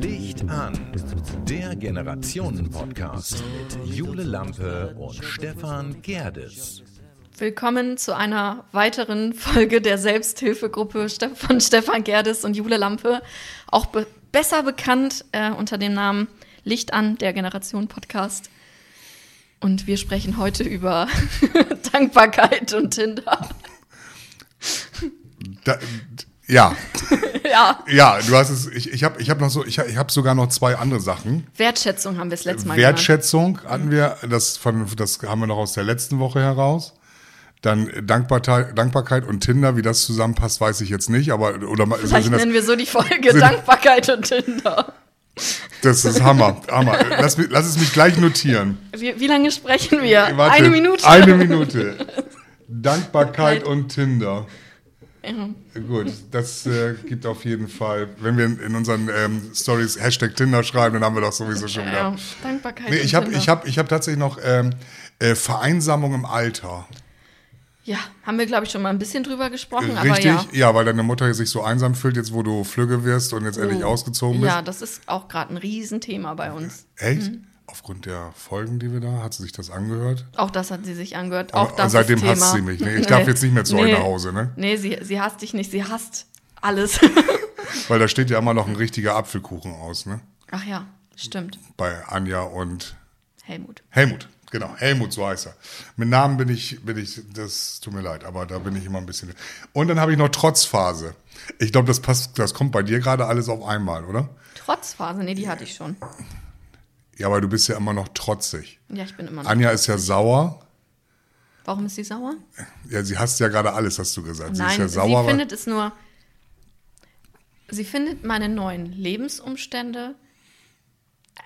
Licht an, der Generationen-Podcast mit Jule Lampe und Stefan Gerdes. Willkommen zu einer weiteren Folge der Selbsthilfegruppe von Stefan Gerdes und Jule Lampe, auch be besser bekannt äh, unter dem Namen Licht an, der Generation Podcast. Und wir sprechen heute über Dankbarkeit und Tinder. Da, ja. ja. Ja, du hast es, ich, ich habe ich hab noch so, ich, ich habe sogar noch zwei andere Sachen. Wertschätzung haben wir das letzte Mal Wertschätzung gehört. hatten wir, das, von, das haben wir noch aus der letzten Woche heraus. Dann Dankbarkeit, Dankbarkeit und Tinder, wie das zusammenpasst, weiß ich jetzt nicht, aber oder Vielleicht nennen wir so die Folge Dankbarkeit und Tinder. Das ist Hammer, Hammer. Lass, lass es mich gleich notieren. Wie, wie lange sprechen wir? Warte, eine Minute. Eine Minute. Dankbarkeit und Tinder. Ja. Gut, das äh, gibt auf jeden Fall, wenn wir in unseren ähm, Stories Hashtag Tinder schreiben, dann haben wir das sowieso schon ja, gehabt. Dankbarkeit. Nee, ich habe ich hab, ich hab tatsächlich noch ähm, äh, Vereinsamung im Alter. Ja, haben wir, glaube ich, schon mal ein bisschen drüber gesprochen. Richtig, aber ja. ja, weil deine Mutter sich so einsam fühlt, jetzt wo du Flügge wirst und jetzt oh. endlich ausgezogen bist. Ja, das ist auch gerade ein Riesenthema bei uns. Echt? Mhm. Aufgrund der Folgen, die wir da, hat sie sich das angehört? Auch das hat sie sich angehört. Auch das und seitdem hasst sie mich. Nee, ich nee. darf jetzt nicht mehr zu nee. euch nach Hause, ne? Nee, sie, sie hasst dich nicht, sie hasst alles. weil da steht ja immer noch ein richtiger Apfelkuchen aus, ne? Ach ja, stimmt. Bei Anja und Helmut. Helmut. Genau, Helmut, so heißt er. Mit Namen bin ich, bin ich, das tut mir leid, aber da bin ich immer ein bisschen. Und dann habe ich noch Trotzphase. Ich glaube, das passt, das kommt bei dir gerade alles auf einmal, oder? Trotzphase, nee, die hatte ich schon. Ja, aber du bist ja immer noch trotzig. Ja, ich bin immer noch. Anja ist ja sauer. Warum ist sie sauer? Ja, sie hasst ja gerade alles, hast du gesagt. Nein, sie ist ja sauer. Sie findet es nur. Sie findet meine neuen Lebensumstände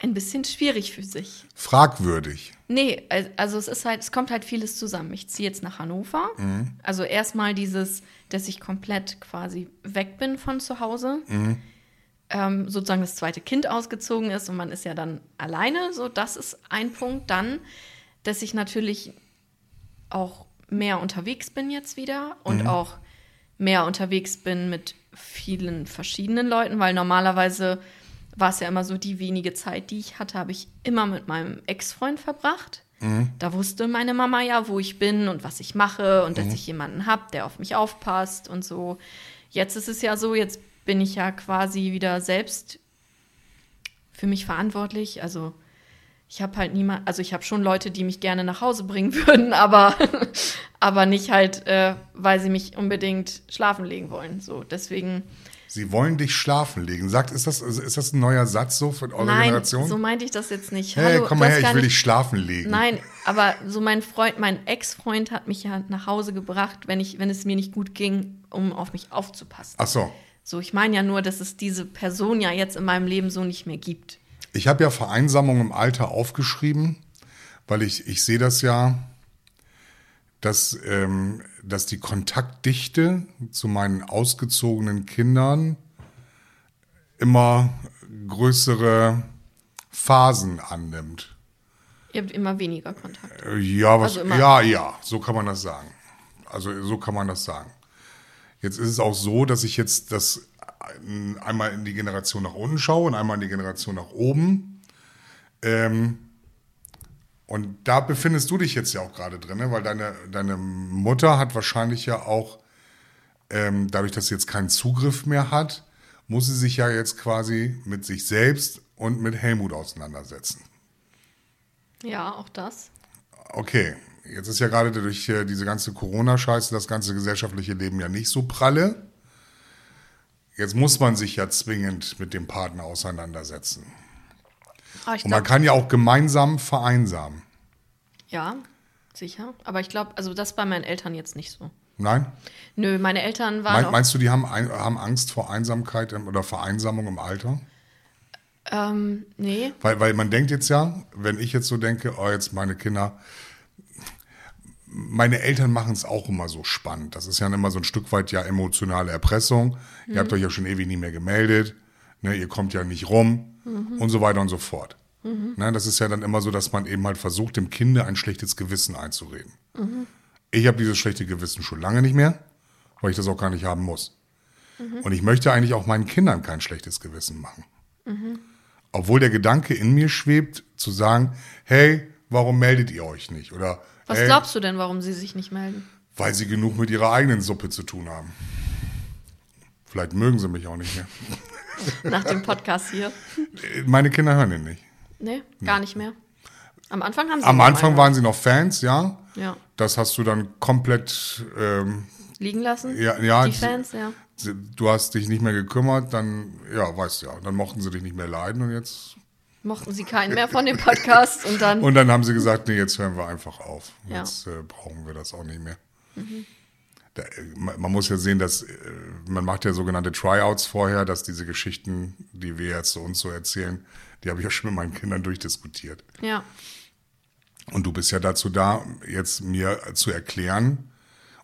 ein bisschen schwierig für sich. Fragwürdig. Nee, also es ist halt, es kommt halt vieles zusammen. Ich ziehe jetzt nach Hannover. Mhm. Also erstmal dieses, dass ich komplett quasi weg bin von zu Hause. Mhm. Ähm, sozusagen das zweite Kind ausgezogen ist und man ist ja dann alleine. So, das ist ein Punkt. Dann, dass ich natürlich auch mehr unterwegs bin jetzt wieder und mhm. auch mehr unterwegs bin mit vielen verschiedenen Leuten, weil normalerweise war es ja immer so, die wenige Zeit, die ich hatte, habe ich immer mit meinem Ex-Freund verbracht. Mhm. Da wusste meine Mama ja, wo ich bin und was ich mache und mhm. dass ich jemanden habe, der auf mich aufpasst und so. Jetzt ist es ja so, jetzt bin ich ja quasi wieder selbst für mich verantwortlich. Also ich habe halt niemand, also ich habe schon Leute, die mich gerne nach Hause bringen würden, aber, aber nicht halt, äh, weil sie mich unbedingt schlafen legen wollen. So, deswegen Sie wollen dich schlafen legen. Sagt, ist das, ist das ein neuer Satz so für eure Nein, Generation? so meinte ich das jetzt nicht. Hey, Hallo, komm mal her, ich will dich schlafen legen. Nein, aber so mein Freund, mein Ex-Freund hat mich ja nach Hause gebracht, wenn, ich, wenn es mir nicht gut ging, um auf mich aufzupassen. Ach so. So, ich meine ja nur, dass es diese Person ja jetzt in meinem Leben so nicht mehr gibt. Ich habe ja Vereinsamung im Alter aufgeschrieben, weil ich, ich sehe das ja dass, ähm, dass die Kontaktdichte zu meinen ausgezogenen Kindern immer größere Phasen annimmt. Ihr habt immer weniger Kontakt. Ja, was, also ja, ja, so kann man das sagen. Also so kann man das sagen. Jetzt ist es auch so, dass ich jetzt das einmal in die Generation nach unten schaue und einmal in die Generation nach oben. Ähm, und da befindest du dich jetzt ja auch gerade drin, ne? weil deine, deine Mutter hat wahrscheinlich ja auch, ähm, dadurch, dass sie jetzt keinen Zugriff mehr hat, muss sie sich ja jetzt quasi mit sich selbst und mit Helmut auseinandersetzen. Ja, auch das. Okay, jetzt ist ja gerade durch äh, diese ganze Corona-Scheiße das ganze gesellschaftliche Leben ja nicht so pralle. Jetzt muss man sich ja zwingend mit dem Partner auseinandersetzen. Ah, und man kann ja auch gemeinsam vereinsamen. Ja, sicher. Aber ich glaube, also das bei meinen Eltern jetzt nicht so. Nein? Nö, meine Eltern waren. Mein, meinst du, die haben, haben Angst vor Einsamkeit oder Vereinsamung im Alter? Ähm, nee. Weil, weil man denkt jetzt ja, wenn ich jetzt so denke, oh, jetzt meine Kinder, meine Eltern machen es auch immer so spannend. Das ist ja immer so ein Stück weit ja emotionale Erpressung. Mhm. Ihr habt mhm. euch ja schon ewig nie mehr gemeldet. Ne, ihr kommt ja nicht rum mhm. und so weiter und so fort. Mhm. Ne, das ist ja dann immer so, dass man eben halt versucht, dem Kinde ein schlechtes Gewissen einzureden. Mhm. Ich habe dieses schlechte Gewissen schon lange nicht mehr, weil ich das auch gar nicht haben muss. Und ich möchte eigentlich auch meinen Kindern kein schlechtes Gewissen machen. Obwohl der Gedanke in mir schwebt, zu sagen, hey, warum meldet ihr euch nicht? Oder Was hey, glaubst du denn, warum sie sich nicht melden? weil sie genug mit ihrer eigenen Suppe zu tun haben. Vielleicht mögen sie mich auch nicht mehr. Nach dem Podcast hier? Meine Kinder hören ihn nicht. Nee, gar nicht mehr. Am Anfang haben sie Am Anfang mal waren sie noch Fans, ja. Ja. Das hast du dann komplett, ähm, liegen lassen. ja, ja. Die Fans, ja. Du hast dich nicht mehr gekümmert, dann, ja, weißt du ja, dann mochten sie dich nicht mehr leiden und jetzt. Mochten sie keinen mehr von dem Podcast und dann. Und dann haben sie gesagt, nee, jetzt hören wir einfach auf. Ja. Jetzt äh, brauchen wir das auch nicht mehr. Da, man, muss ja sehen, dass äh, man macht ja sogenannte Tryouts vorher, dass diese Geschichten, die wir jetzt so uns so erzählen, die habe ich ja schon mit meinen Kindern durchdiskutiert. ja. Und du bist ja dazu da, jetzt mir zu erklären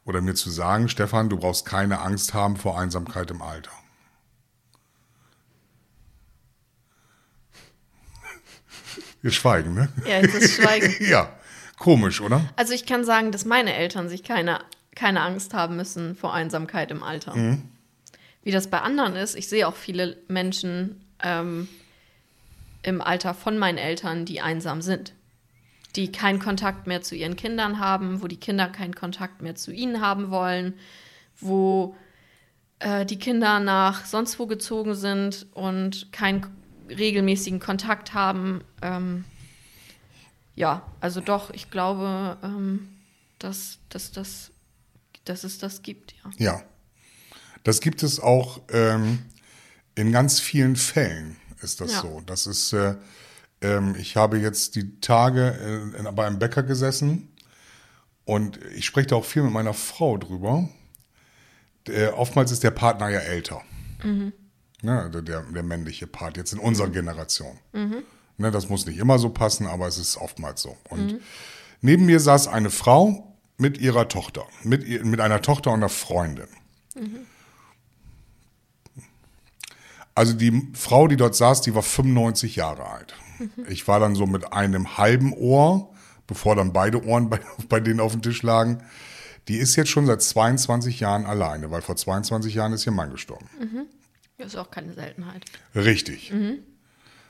oder mir zu sagen, Stefan, du brauchst keine Angst haben vor Einsamkeit im Alter. Wir schweigen, ne? Ja, jetzt ist Schweigen. ja, komisch, oder? Also ich kann sagen, dass meine Eltern sich keine, keine Angst haben müssen vor Einsamkeit im Alter. Mhm. Wie das bei anderen ist, ich sehe auch viele Menschen ähm, im Alter von meinen Eltern, die einsam sind. Die keinen Kontakt mehr zu ihren Kindern haben, wo die Kinder keinen Kontakt mehr zu ihnen haben wollen, wo äh, die Kinder nach sonst wo gezogen sind und keinen regelmäßigen Kontakt haben. Ähm, ja, also doch, ich glaube, ähm, dass, dass, dass, dass es das gibt, ja. Ja. Das gibt es auch ähm, in ganz vielen Fällen, ist das Ja. so. Das ist, äh, ähm, ich habe jetzt die Tage äh, bei einem Bäcker gesessen und ich spreche da auch viel mit meiner Frau drüber. Äh, oftmals ist der Partner ja älter. Ne, also der, der männliche Part, jetzt in unserer Generation. Ne, das muss nicht immer so passen, aber es ist oftmals so. Und neben mir saß eine Frau mit ihrer Tochter, mit, ihr, mit einer Tochter und einer Freundin. Also die Frau, die dort saß, die war 95 Jahre alt. Ich war dann so mit einem halben Ohr, bevor dann beide Ohren bei, bei denen auf dem Tisch lagen. Die ist jetzt schon seit 22 Jahren alleine, weil vor 22 Jahren ist ihr Mann gestorben. Das ist auch keine Seltenheit. Richtig.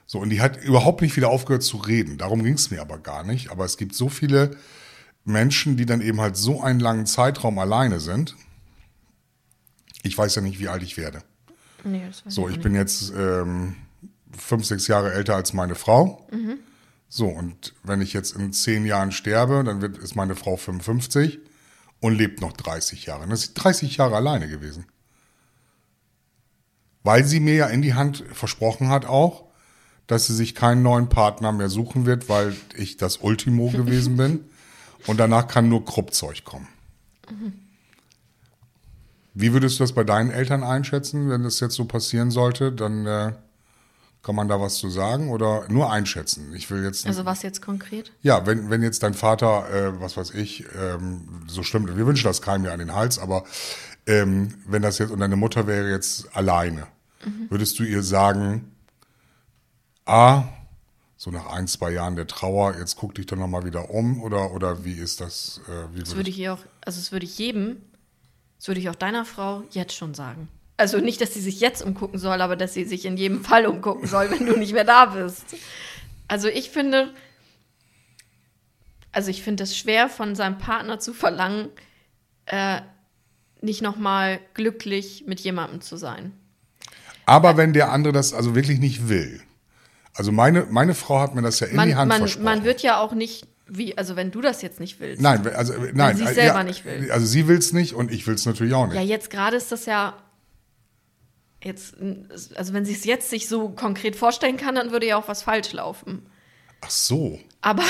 So, und die hat überhaupt nicht wieder aufgehört zu reden. Darum ging es mir aber gar nicht. Aber es gibt so viele Menschen, die dann eben halt so einen langen Zeitraum alleine sind. Ich weiß ja nicht, wie alt ich werde. Nee, das weiß So, ich ich auch bin jetzt ähm, fünf, sechs Jahre älter als meine Frau. So, und wenn ich jetzt in zehn Jahren sterbe, dann wird, ist meine Frau 55 und lebt noch 30 Jahre. Das ist 30 Jahre alleine gewesen. Weil sie mir ja in die Hand versprochen hat auch, dass sie sich keinen neuen Partner mehr suchen wird, weil ich das Ultimo gewesen bin. Und danach kann nur Kruppzeug kommen. Wie würdest du das bei deinen Eltern einschätzen, wenn das jetzt so passieren sollte? Dann äh, kann man da was zu sagen oder nur einschätzen? Ich will jetzt. Also was jetzt konkret? ja, wenn, wenn jetzt dein Vater, äh, was weiß ich, ähm, so schlimm, wir wünschen das keinem ja an den Hals, aber ähm, wenn das jetzt und deine Mutter wäre jetzt alleine, würdest du ihr sagen, ah, so nach ein, zwei Jahren der Trauer, jetzt guck dich doch nochmal wieder um oder, oder wie ist das? Äh, wie Das würde ich ihr auch, also das würde ich jedem, das würde ich auch deiner Frau jetzt schon sagen. Also nicht, dass sie sich jetzt umgucken soll, aber dass sie sich in jedem Fall umgucken soll, wenn du nicht mehr da bist. Also ich finde, also ich finde es schwer von seinem Partner zu verlangen, äh, nicht nochmal glücklich mit jemandem zu sein. Aber wenn der andere das also wirklich nicht will. Also meine, meine Frau hat mir das ja in Man, die Hand man, versprochen. man wird ja auch nicht, wie, also wenn du das jetzt nicht willst. nein, also nein, sie es äh, selber nicht will. Also sie will es nicht und ich will es natürlich auch nicht. Ja, jetzt gerade ist das ja jetzt, also wenn sie es jetzt sich so konkret vorstellen kann, dann würde ja auch was falsch laufen. Ach so. Aber,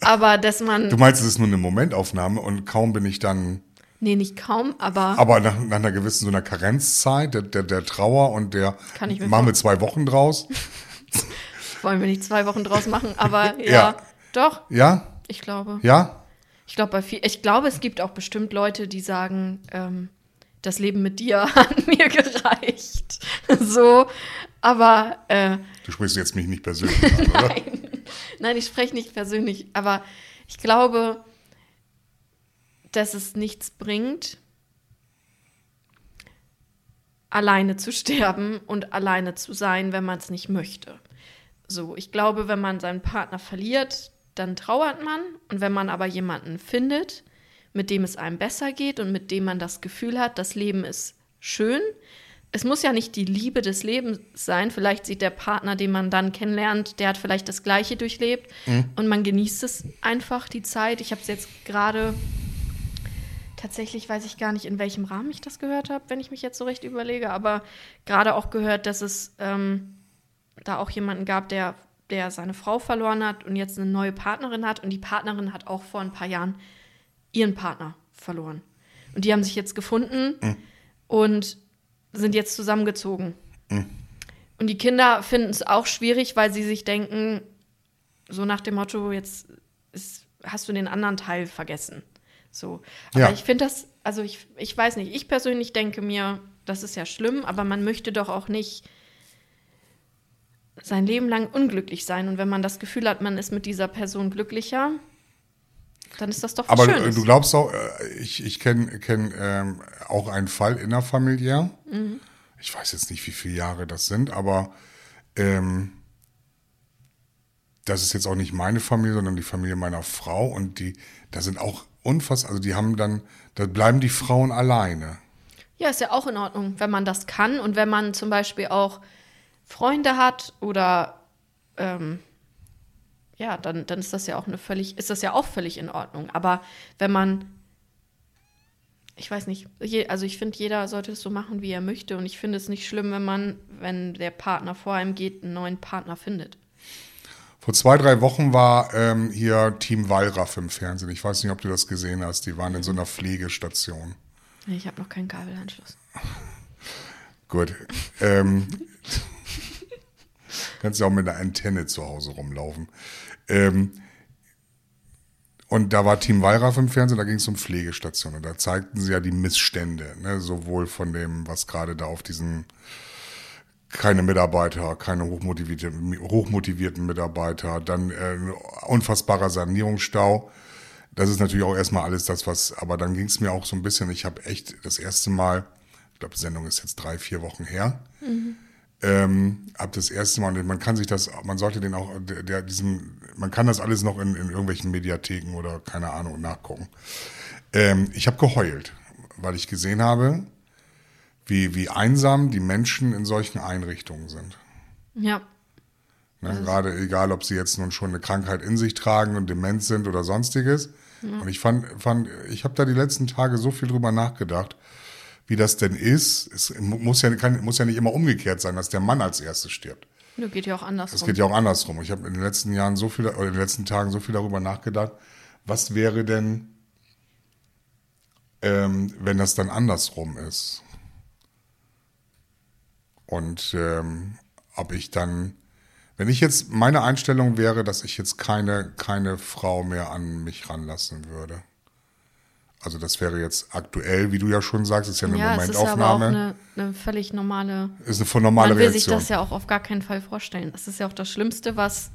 aber dass man, Du meinst, es ist nur eine Momentaufnahme und kaum bin ich dann, nee, nicht kaum, aber aber nach, nach einer gewissen so einer Karenzzeit der, der, der Trauer und der Kann ich mir machen wir zwei Wochen draus. wollen wir nicht zwei Wochen draus machen, aber ja, Ja. doch, Ja? ich glaube. Ja? Ich glaube, bei viel, ich glaube, es gibt auch bestimmt Leute, die sagen, ähm, das Leben mit dir hat mir gereicht. so, aber äh, Du sprichst jetzt mich nicht persönlich an, oder? Nein, nein, ich spreche nicht persönlich, aber ich glaube, dass es nichts bringt, alleine zu sterben und alleine zu sein, wenn man es nicht möchte. So, ich glaube, wenn man seinen Partner verliert, dann trauert man. Und wenn man aber jemanden findet, mit dem es einem besser geht und mit dem man das Gefühl hat, das Leben ist schön. Es muss ja nicht die Liebe des Lebens sein. Vielleicht sieht der Partner, den man dann kennenlernt, der hat vielleicht das Gleiche durchlebt mhm. und man genießt es einfach, die Zeit. Ich habe es jetzt gerade tatsächlich weiß ich gar nicht, in welchem Rahmen ich das gehört habe, wenn ich mich jetzt so recht überlege, aber gerade auch gehört, dass es ähm, da auch jemanden gab, der, der seine Frau verloren hat und jetzt eine neue Partnerin hat und die Partnerin hat auch vor ein paar Jahren ihren Partner verloren. Und die haben sich jetzt gefunden mhm. und sind jetzt zusammengezogen. Mhm. Und die Kinder finden es auch schwierig, weil sie sich denken, so nach dem Motto, jetzt ist, hast du den anderen Teil vergessen. So. Aber ja. ich finde das, also ich, ich weiß nicht, ich persönlich denke mir, das ist ja schlimm, aber man möchte doch auch nicht sein Leben lang unglücklich sein. Und wenn man das Gefühl hat, man ist mit dieser Person glücklicher, dann ist das doch Aber Schönes. du glaubst auch, äh, ich, ich kenne kenn, ähm, auch einen Fall innerfamiliär. Mhm. Ich weiß jetzt nicht, wie viele Jahre das sind, aber ähm, das ist jetzt auch nicht meine Familie, sondern die Familie meiner Frau. Und die, da sind auch unfassbar, also die haben dann, da bleiben die Frauen alleine. Ja, ist ja auch in Ordnung, wenn man das kann und wenn man zum Beispiel auch Freunde hat oder ähm, ja, dann, dann ist das ja auch eine völlig, ist das ja auch völlig in Ordnung. Aber wenn man, ich weiß nicht, je, also ich finde, jeder sollte es so machen, wie er möchte. Und ich finde es nicht schlimm, wenn man, wenn der Partner vor einem geht, einen neuen Partner findet. Vor zwei, drei Wochen war ähm, hier Team Wallraff im Fernsehen. Ich weiß nicht, ob du das gesehen hast. Die waren in so einer Pflegestation. Ich habe noch keinen Kabelanschluss. Gut. Ähm, kannst ja auch mit einer Antenne zu Hause rumlaufen. Ähm, und da war Team Wallraff im Fernsehen, da ging es um Pflegestation. Und da zeigten sie ja die Missstände, ne? sowohl von dem, was gerade da auf diesen keine Mitarbeiter, keine hochmotivierten, hochmotivierten Mitarbeiter, dann äh, unfassbarer Sanierungsstau. Das ist natürlich auch erstmal alles das, was, aber dann ging es mir auch so ein bisschen, ich habe echt das erste Mal, ich glaube, die Sendung ist jetzt drei, vier Wochen her, mhm. ähm, habe das erste Mal, und man kann sich das, man sollte den auch, der, der diesen, man kann das alles noch in, in irgendwelchen Mediatheken oder keine Ahnung nachgucken. Ähm, ich habe geheult, weil ich gesehen habe, wie, wie einsam die Menschen in solchen Einrichtungen sind. Ja. Ne, gerade egal, ob sie jetzt nun schon eine Krankheit in sich tragen und dement sind oder sonstiges. Ja. Und ich fand, fand ich habe da die letzten Tage so viel drüber nachgedacht, wie das denn ist. Es muss ja, kann, muss ja nicht immer umgekehrt sein, dass der Mann als erstes stirbt. Das geht ja auch andersrum. Es geht ja auch andersrum. Ich habe in den letzten Jahren so viel, oder in den letzten Tagen so viel darüber nachgedacht, was wäre denn, ähm, wenn das dann andersrum ist? Und ähm, ob ich dann, wenn ich jetzt, meine Einstellung wäre, dass ich jetzt keine, keine Frau mehr an mich ranlassen würde. Also das wäre jetzt aktuell, wie du ja schon sagst, ist ja eine ja, Momentaufnahme. ist aber auch eine, eine völlig normale. Ist eine normale Man will Reaktion. sich das ja auch auf gar keinen Fall vorstellen. Das ist ja auch das Schlimmste, was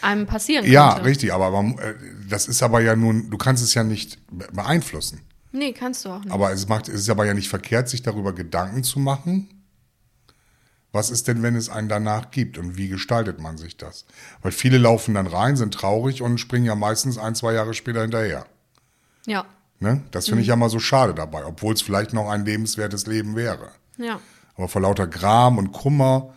einem passieren kann. Ja, richtig. Aber, aber äh, das ist aber ja nun, du kannst es ja nicht beeinflussen. Nee, kannst du auch nicht. Aber es macht, es ist aber ja nicht verkehrt, sich darüber Gedanken zu machen was ist denn, wenn es einen danach gibt und wie gestaltet man sich das? Weil viele laufen dann rein, sind traurig und springen ja meistens ein, zwei Jahre später hinterher. Ja. Ne? Das finde mhm. ich ja mal so schade dabei, obwohl es vielleicht noch ein lebenswertes Leben wäre. Ja. Aber vor lauter Gram und Kummer,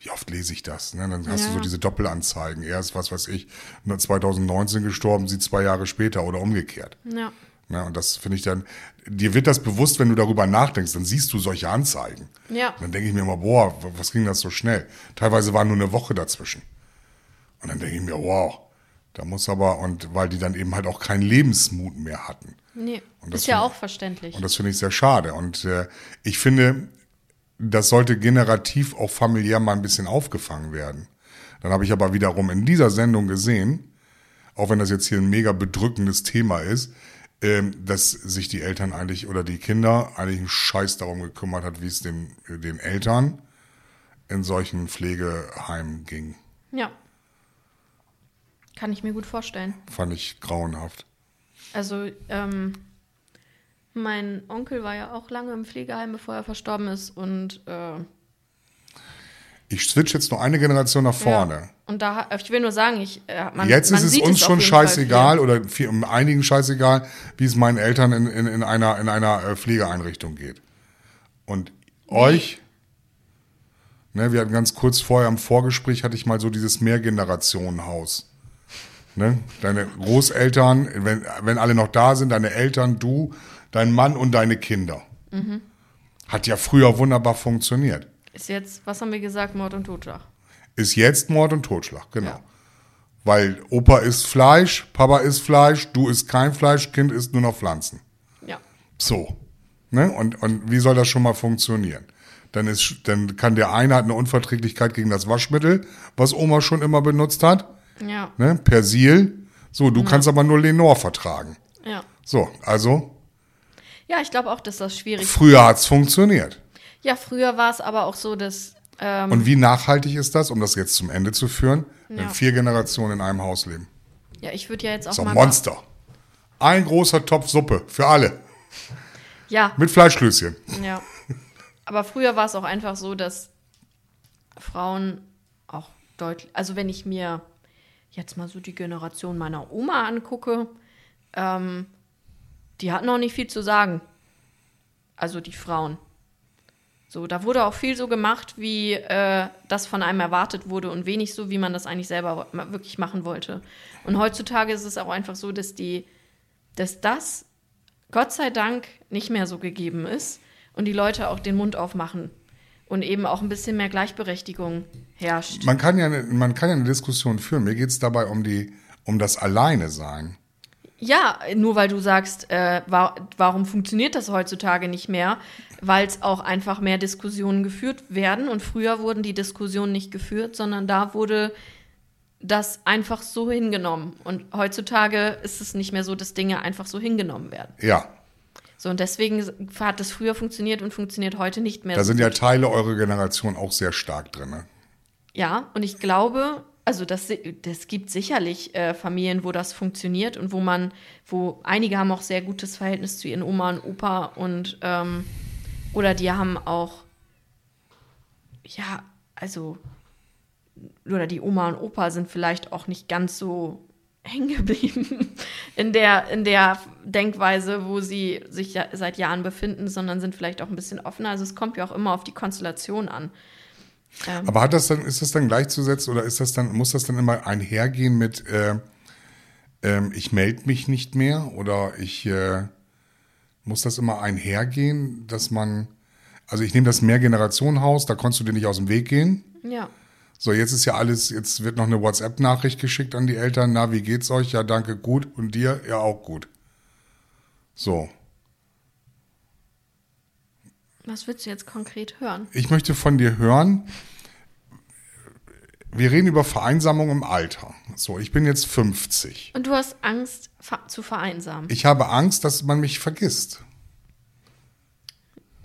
wie oft lese ich das? Ne? Dann hast ja. du so diese Doppelanzeigen. Er ist, was weiß ich, 2019 gestorben, sie zwei Jahre später oder umgekehrt. Ja. Ja, und das finde ich dann, dir wird das bewusst, wenn du darüber nachdenkst, dann siehst du solche Anzeigen. Ja. Und dann denke ich mir immer, boah, was ging das so schnell? Teilweise war nur eine Woche dazwischen. Und dann denke ich mir, wow, da muss aber, und weil die dann eben halt auch keinen Lebensmut mehr hatten. Nee, ist ja auch verständlich. Und das finde ich sehr schade. Und äh, ich finde, das sollte generativ auch familiär mal ein bisschen aufgefangen werden. Dann habe ich aber wiederum in dieser Sendung gesehen, auch wenn das jetzt hier ein mega bedrückendes Thema ist, dass sich die Eltern eigentlich oder die Kinder eigentlich einen Scheiß darum gekümmert hat, wie es den, den Eltern in solchen Pflegeheimen ging. Ja. Kann ich mir gut vorstellen. Fand ich grauenhaft. Also, ähm, Mein Onkel war ja auch lange im Pflegeheim, bevor er verstorben ist. Und äh, Ich switch jetzt nur eine Generation nach vorne. Ja. Und da, ich will nur sagen, ich, äh, man, Jetzt man ist es uns auf schon scheißegal oder um einigen scheißegal, wie es meinen Eltern in, in, in einer, in einer äh, Pflegeeinrichtung geht. Und euch, ne, wir hatten ganz kurz vorher im Vorgespräch, hatte ich mal so dieses Mehrgenerationenhaus. Ne? Deine Großeltern, wenn, wenn alle noch da sind, deine Eltern, du, dein Mann und deine Kinder. Mhm. Hat ja früher wunderbar funktioniert. Ist jetzt, was haben wir gesagt, Mord und Totschlag? Ist jetzt Mord und Totschlag, genau. Ja. Weil Opa isst Fleisch, Papa isst Fleisch, du isst kein Fleisch, Kind isst nur noch Pflanzen. Ja. So. Ne? Und, und wie soll das schon mal funktionieren? Dann, ist, dann kann der eine hat eine Unverträglichkeit gegen das Waschmittel, was Oma schon immer benutzt hat, Ja. ne? Persil. So, du kannst aber nur Lenore vertragen. Ja. So, also Ja, ich glaube auch, dass das schwierig ist. früher hat's funktioniert. Ja, früher war es aber auch so, dass. Ähm, Und wie nachhaltig ist das, um das jetzt zum Ende zu führen, wenn Ja. vier Generationen in einem Haus leben? ja, ich würde ja jetzt auch ist mal. ein Monster. Ein großer Topf Suppe für alle. Ja, Mit Fleischklößchen. ja. Aber früher war es auch einfach so, dass Frauen auch deutlich. Also, wenn ich mir jetzt mal so die Generation meiner Oma angucke, ähm, die hatten auch nicht viel zu sagen. Also die Frauen. So, da wurde auch viel so gemacht, wie äh, das von einem erwartet wurde und wenig so, wie man das eigentlich selber wirklich machen wollte. Und heutzutage ist es auch einfach so, dass die, dass das Gott sei Dank nicht mehr so gegeben ist und die Leute auch den Mund aufmachen und eben auch ein bisschen mehr Gleichberechtigung herrscht. Man kann ja man kann ja eine Diskussion führen. Mir geht es dabei um, die, um das Alleine-Sein. Ja, nur weil du sagst, äh, wa warum funktioniert das heutzutage nicht mehr? Weil es auch einfach mehr Diskussionen geführt werden und früher wurden die Diskussionen nicht geführt, sondern da wurde das einfach so hingenommen. Und heutzutage ist es nicht mehr so, dass Dinge einfach so hingenommen werden. Ja, So, und deswegen hat das früher funktioniert und funktioniert heute nicht mehr. da so sind ja gut. Teile eurer Generation auch sehr stark drin. Ne? Ja, und ich glaube, also das, das gibt sicherlich äh, Familien, wo das funktioniert und wo man, wo einige haben auch sehr gutes Verhältnis zu ihren Oma und Opa und ähm, oder die haben auch, ja, also oder die Oma und Opa sind vielleicht auch nicht ganz so hängen geblieben in der, in der Denkweise, wo sie sich ja seit Jahren befinden, sondern sind vielleicht auch ein bisschen offener. Also es kommt ja auch immer auf die Konstellation an. Ähm, Aber hat das dann, ist das dann gleichzusetzen oder ist das dann, muss das dann immer einhergehen mit äh, ähm, ich melde mich nicht mehr oder ich äh, muss das immer einhergehen, dass man, also ich nehme das Mehrgenerationenhaus, da konntest du dir nicht aus dem Weg gehen. ja. So, jetzt ist ja alles, jetzt wird noch eine WhatsApp-Nachricht geschickt an die Eltern. Na, wie geht's euch? Ja, danke, gut. Und dir? Ja, auch gut. So. Was willst du jetzt konkret hören? Ich möchte von dir hören, wir reden über Vereinsamung im Alter. So, ich bin jetzt 50. Und du hast Angst zu vereinsamen. Ich habe Angst, dass man mich vergisst.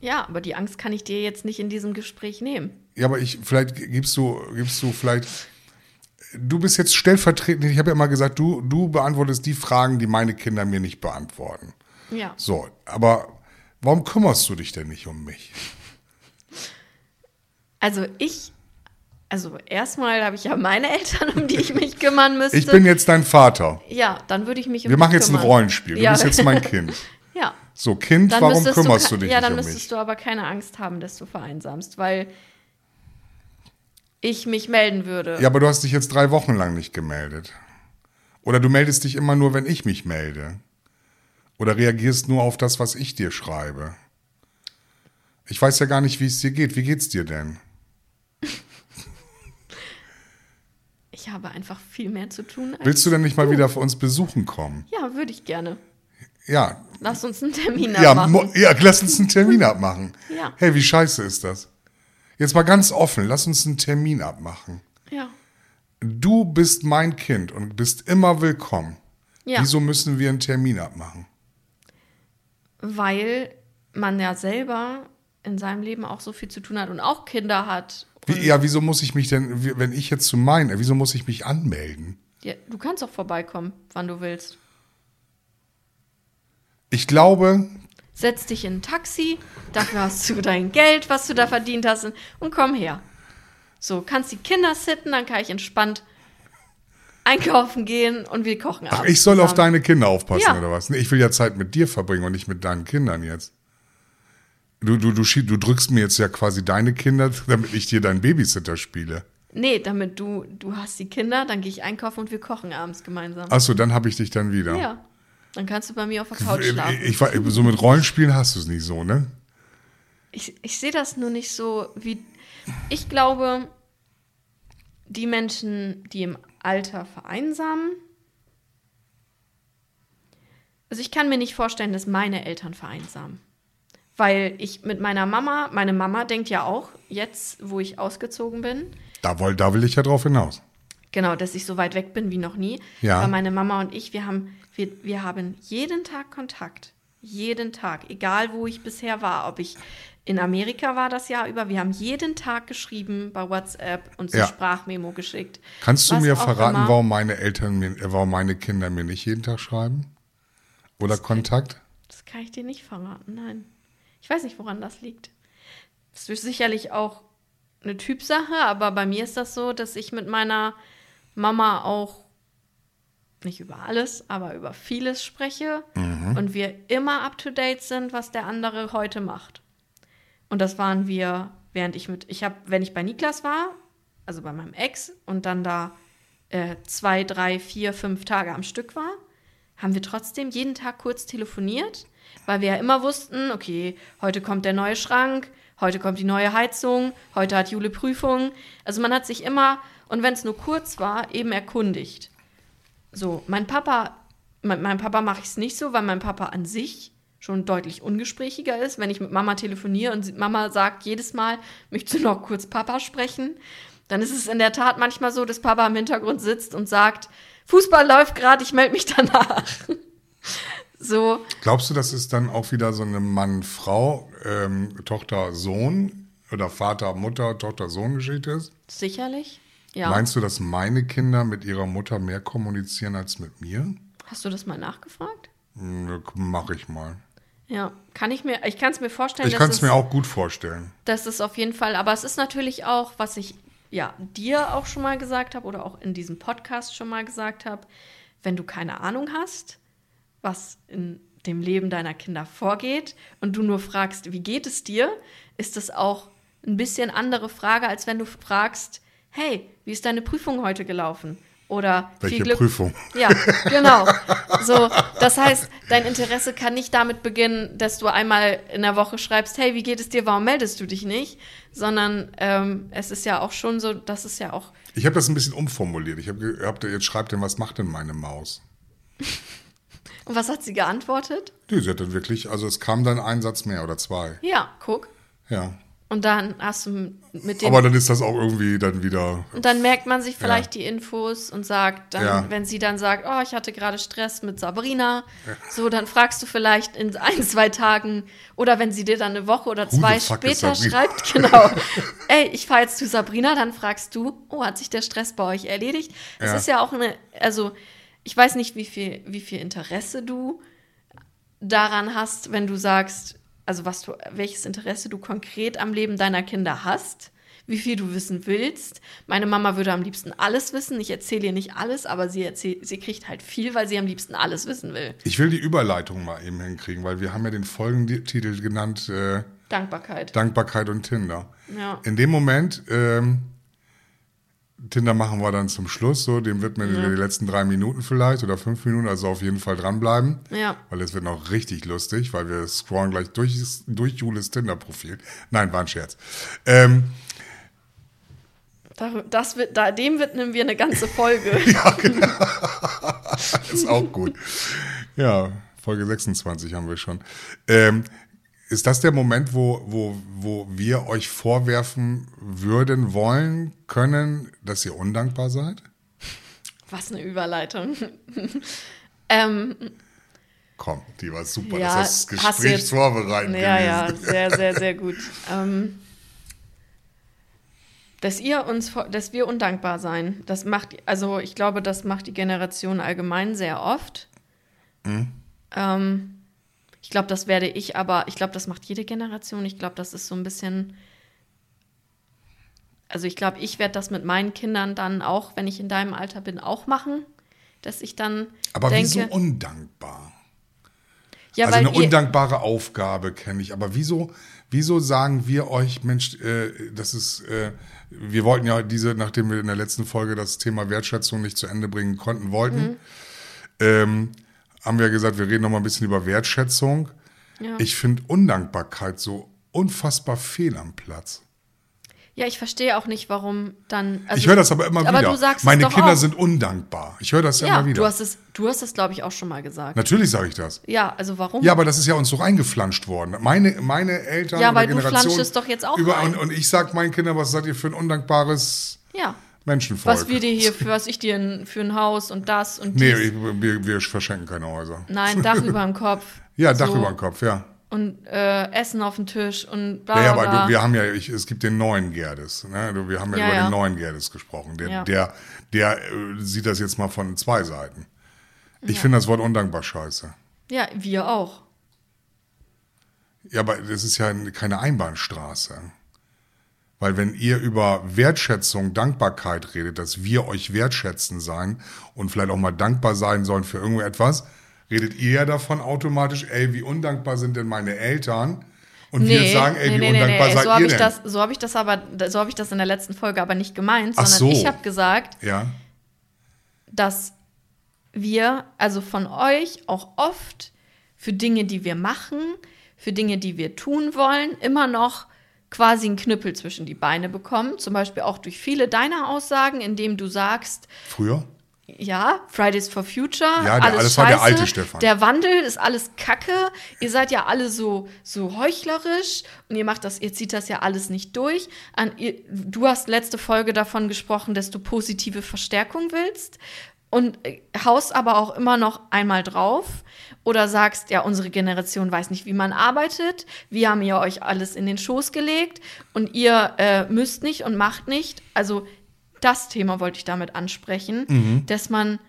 Ja, aber die Angst kann ich dir jetzt nicht in diesem Gespräch nehmen. Ja, aber ich, vielleicht gibst du, gibst du vielleicht, du bist jetzt stellvertretend, ich habe ja immer gesagt, du, du beantwortest die Fragen, die meine Kinder mir nicht beantworten. Ja. So, aber warum kümmerst du dich denn nicht um mich? Also ich, also erstmal habe ich ja meine Eltern, um die ich mich kümmern müsste. Ich bin jetzt dein Vater. ja, dann würde ich mich um Wir machen jetzt ein kümmern. Rollenspiel. Du ja. bist jetzt mein Kind. ja. So, Kind, Dann warum müsstest kümmerst du, du dich Ja, dann nicht um müsstest mich? du aber keine Angst haben, dass du vereinsamst, weil ich mich melden würde. Ja, aber du hast dich jetzt drei Wochen lang nicht gemeldet. Oder du meldest dich immer nur, wenn ich mich melde. Oder reagierst nur auf das, was ich dir schreibe. Ich weiß ja gar nicht, wie es dir geht. Wie geht's dir denn? Ich habe einfach viel mehr zu tun. Willst du denn nicht mal wieder für uns besuchen kommen? Ja, würde ich gerne. Ja, Lass uns einen Termin ja, abmachen. ja, lass uns einen Termin abmachen. Ja. Hey, wie scheiße ist das? Jetzt mal ganz offen, lass uns einen Termin abmachen. Ja. Du bist mein Kind und bist immer willkommen. Ja. Wieso müssen wir einen Termin abmachen? Weil man ja selber in seinem Leben auch so viel zu tun hat und auch Kinder hat. Wie, ja, wieso muss ich mich denn, wenn ich jetzt zu meinen, wieso muss ich mich anmelden? Ja, du kannst auch vorbeikommen, wann du willst. Ich glaube, setz dich in ein Taxi, dafür hast du dein Geld, was du da verdient hast, und komm her. So, kannst die Kinder sitten, dann kann ich entspannt einkaufen gehen und wir kochen Ach, ich soll auf zusammen. deine Kinder aufpassen Ja. oder was? Nee, ich will ja Zeit mit dir verbringen und nicht mit deinen Kindern jetzt. Du, du, du, du drückst mir jetzt ja quasi deine Kinder, damit ich dir deinen Babysitter spiele. Nee, damit du, du hast die Kinder, dann gehe ich einkaufen und wir kochen abends gemeinsam. Achso, dann habe ich dich dann wieder. Ja. Dann kannst du bei mir auf der Couch Ich, schlafen. ich, war- so mit Rollenspielen hast du es nicht so, ne? Ich, ich sehe das nur nicht so wie. Ich glaube, die Menschen, die im Alter vereinsamen. Also ich kann mir nicht vorstellen, dass meine Eltern vereinsamen. Weil ich mit meiner Mama, meine Mama denkt ja auch, jetzt, wo ich ausgezogen bin, Da, woll, da will ich ja drauf hinaus. Genau, dass ich so weit weg bin wie noch nie. Ja. Aber meine Mama und ich, wir haben, wir, wir haben jeden Tag Kontakt. Jeden Tag. Egal, wo ich bisher war. Ob ich in Amerika war das Jahr über. Wir haben jeden Tag geschrieben bei WhatsApp und Ja. Sprachmemo geschickt. Kannst du Was mir verraten, immer. warum meine Eltern mir, äh, warum meine Kinder mir nicht jeden Tag schreiben? Oder Kontakt? Das kann ich dir nicht verraten, nein. Ich weiß nicht, woran das liegt. Das ist sicherlich auch eine Typsache, aber bei mir ist das so, dass ich mit meiner Mama auch nicht über alles, aber über vieles spreche und wir immer up to date sind, was der andere heute macht. Und das waren wir, während ich mit, ich habe, wenn ich bei Niklas war, also bei meinem Ex und dann da äh, zwei, drei, vier, fünf Tage am Stück war, haben wir trotzdem jeden Tag kurz telefoniert, weil wir ja immer wussten, okay, heute kommt der neue Schrank, heute kommt die neue Heizung, heute hat Jule Prüfung. Also man hat sich immer, und wenn es nur kurz war, eben erkundigt. So, mein Papa, mein, mein Papa mache ich es nicht so, weil mein Papa an sich schon deutlich ungesprächiger ist. Wenn ich mit Mama telefoniere und Mama sagt jedes Mal, möchtest du noch kurz Papa sprechen, dann ist es in der Tat manchmal so, dass Papa im Hintergrund sitzt und sagt, Fußball läuft gerade, ich melde mich danach. so, Glaubst du, dass es dann auch wieder so eine Mann-Frau, ähm, Tochter-Sohn oder Vater-Mutter, Tochter-Sohn-Geschichte ist? sicherlich. Ja. Meinst du, dass meine Kinder mit ihrer Mutter mehr kommunizieren als mit mir? Hast du das mal nachgefragt? Mache ich mal. Ja, kann ich mir, ich kann es mir vorstellen, Ich kann es es- mir auch gut vorstellen. Das ist auf jeden Fall, aber es ist natürlich auch, was ich ja dir auch schon mal gesagt habe oder auch in diesem Podcast schon mal gesagt habe, wenn du keine Ahnung hast, was in dem Leben deiner Kinder vorgeht und du nur fragst, wie geht es dir, ist das auch ein bisschen andere Frage, als wenn du fragst, hey, wie ist deine Prüfung heute gelaufen? Oder Welche viel Glück. Prüfung? Ja, genau. So, das heißt, dein Interesse kann nicht damit beginnen, dass du einmal in der Woche schreibst, hey, wie geht es dir, warum meldest du dich nicht? Sondern ähm, es ist ja auch schon so, das ist ja auch, Ich habe das ein bisschen umformuliert. Ich habe hab, jetzt schreibt denn, was macht denn meine Maus? und was hat sie geantwortet? Nee, sie hat dann wirklich, also es kam dann ein Satz mehr oder zwei. Ja, guck. Ja. Und dann hast du mit dem Aber dann ist das auch irgendwie dann wieder. Und dann merkt man sich vielleicht die Infos und sagt dann, Ja. wenn sie dann sagt, oh, ich hatte gerade Stress mit Sabrina, so, dann fragst du vielleicht in ein, zwei Tagen oder wenn sie dir dann eine Woche oder zwei später schreibt, genau, ey, ich fahre jetzt zu Sabrina, dann fragst du, oh, hat sich der Stress bei euch erledigt? Es Ja. ist ja auch eine, also ich weiß nicht, wie viel, wie viel Interesse du daran hast, wenn du sagst, also was du, welches Interesse du konkret am Leben deiner Kinder hast, wie viel du wissen willst. Meine Mama würde am liebsten alles wissen. Ich erzähle ihr nicht alles, aber sie erzählt, sie kriegt halt viel, weil sie am liebsten alles wissen will. Ich will die Überleitung mal eben hinkriegen, weil wir haben ja den Folgentitel genannt äh, Dankbarkeit. Dankbarkeit und Tinder. Ja. In dem Moment, ähm, Tinder machen wir dann zum Schluss, so, dem widmen wir Ja. die letzten drei Minuten vielleicht oder fünf Minuten, also auf jeden Fall dranbleiben. Ja. Weil es wird noch richtig lustig, weil wir scrollen gleich durch, durch Julis Tinder-Profil. Nein, war ein Scherz. Ähm, Da, das wird, da, dem widmen wir eine ganze Folge. ist auch gut. Ja, Folge 26 haben wir schon. Ähm, ist das der Moment, wo, wo, wo wir euch vorwerfen würden, wollen, können, dass ihr undankbar seid? Was eine Überleitung. ähm, Komm, die war super. Ja, das ist das hast du Gespräch jetzt- vorbereiten ja, ja, gewesen. sehr, sehr, sehr gut. Ähm, dass ihr uns, dass wir undankbar sein, das macht, also ich glaube, das macht die Generation allgemein sehr oft. Mhm. Ähm, Ich glaube, das werde ich, aber ich glaube, das macht jede Generation. Ich glaube, das ist so ein bisschen. Also ich glaube, ich werde das mit meinen Kindern dann auch, wenn ich in deinem Alter bin, auch machen. Dass ich dann Aber denke. wieso undankbar? ja, also eine undankbare Aufgabe kenne ich. Aber wieso, wieso sagen wir euch, Mensch, äh, das ist, äh, wir wollten ja diese, nachdem wir in der letzten Folge das Thema Wertschätzung nicht zu Ende bringen konnten, wollten, Mhm. ähm, haben wir gesagt, wir reden noch mal ein bisschen über Wertschätzung. Ja. Ich finde Undankbarkeit so unfassbar fehl am Platz. Ja, ich verstehe auch nicht, warum dann. Also, ich höre das aber immer aber wieder. Du sagst Meine es doch Kinder auch. sind undankbar. Ich höre das ja, Ja, immer wieder. du hast es, du hast es, glaube ich, auch schon mal gesagt. Natürlich sage ich das. Ja, also warum? Ja, aber das ist ja uns so eingeflanscht worden. Meine, meine Eltern Ja, weil du Generation flanschst doch jetzt auch über, rein. und, und ich sag meinen Kindern, was seid ihr für ein undankbares Ja. Menschenvolk? Was wir dir hier für, was ich dir ein- für ein Haus und das und nee, dies. ich, wir, wir verschenken keine Häuser. Nein, Dach über dem Kopf. Ja, Dach So. über den Kopf, ja. Und äh, Essen auf dem Tisch und bla Ja, ja, bla. aber bla. du, wir haben ja, ich, es gibt den neuen Gerdes. Ne? Wir haben ja, Ja, über ja. den neuen Gerdes gesprochen. Der, Ja. der, der äh, sieht das jetzt mal von zwei Seiten. Ich finde das Wort undankbar scheiße. ja, wir auch. Ja, aber das ist ja keine Einbahnstraße. Weil wenn ihr über Wertschätzung, Dankbarkeit redet, dass wir euch wertschätzen sein und vielleicht auch mal dankbar sein sollen für irgendetwas, redet ihr ja davon automatisch, ey, wie undankbar sind denn meine Eltern? Und wir sagen, ey, wie undankbar seid so habe ihr ich denn? das, so habe ich das aber, so habe ich das in der letzten Folge aber nicht gemeint, Ach sondern so. ich habe gesagt, ja, dass wir, also von euch auch oft für Dinge, die wir machen, für Dinge, die wir tun wollen, immer noch quasi einen Knüppel zwischen die Beine bekommen. Zum Beispiel auch durch viele deiner Aussagen, indem du sagst, früher? ja, Fridays for Future, Ja, der- alles alles war der scheiße, alte Stefan. Der Wandel ist alles Kacke. Ihr seid ja alle so so heuchlerisch und ihr macht das, ihr zieht das ja alles nicht durch. An, ihr, du hast letzte Folge davon gesprochen, dass du positive Verstärkung willst und äh, haust aber auch immer noch einmal drauf oder sagst, ja, unsere Generation weiß nicht, wie man arbeitet. Wir haben ja euch alles in den Schoß gelegt und ihr äh, müsst nicht und macht nicht. Also das Thema wollte ich damit ansprechen, dass man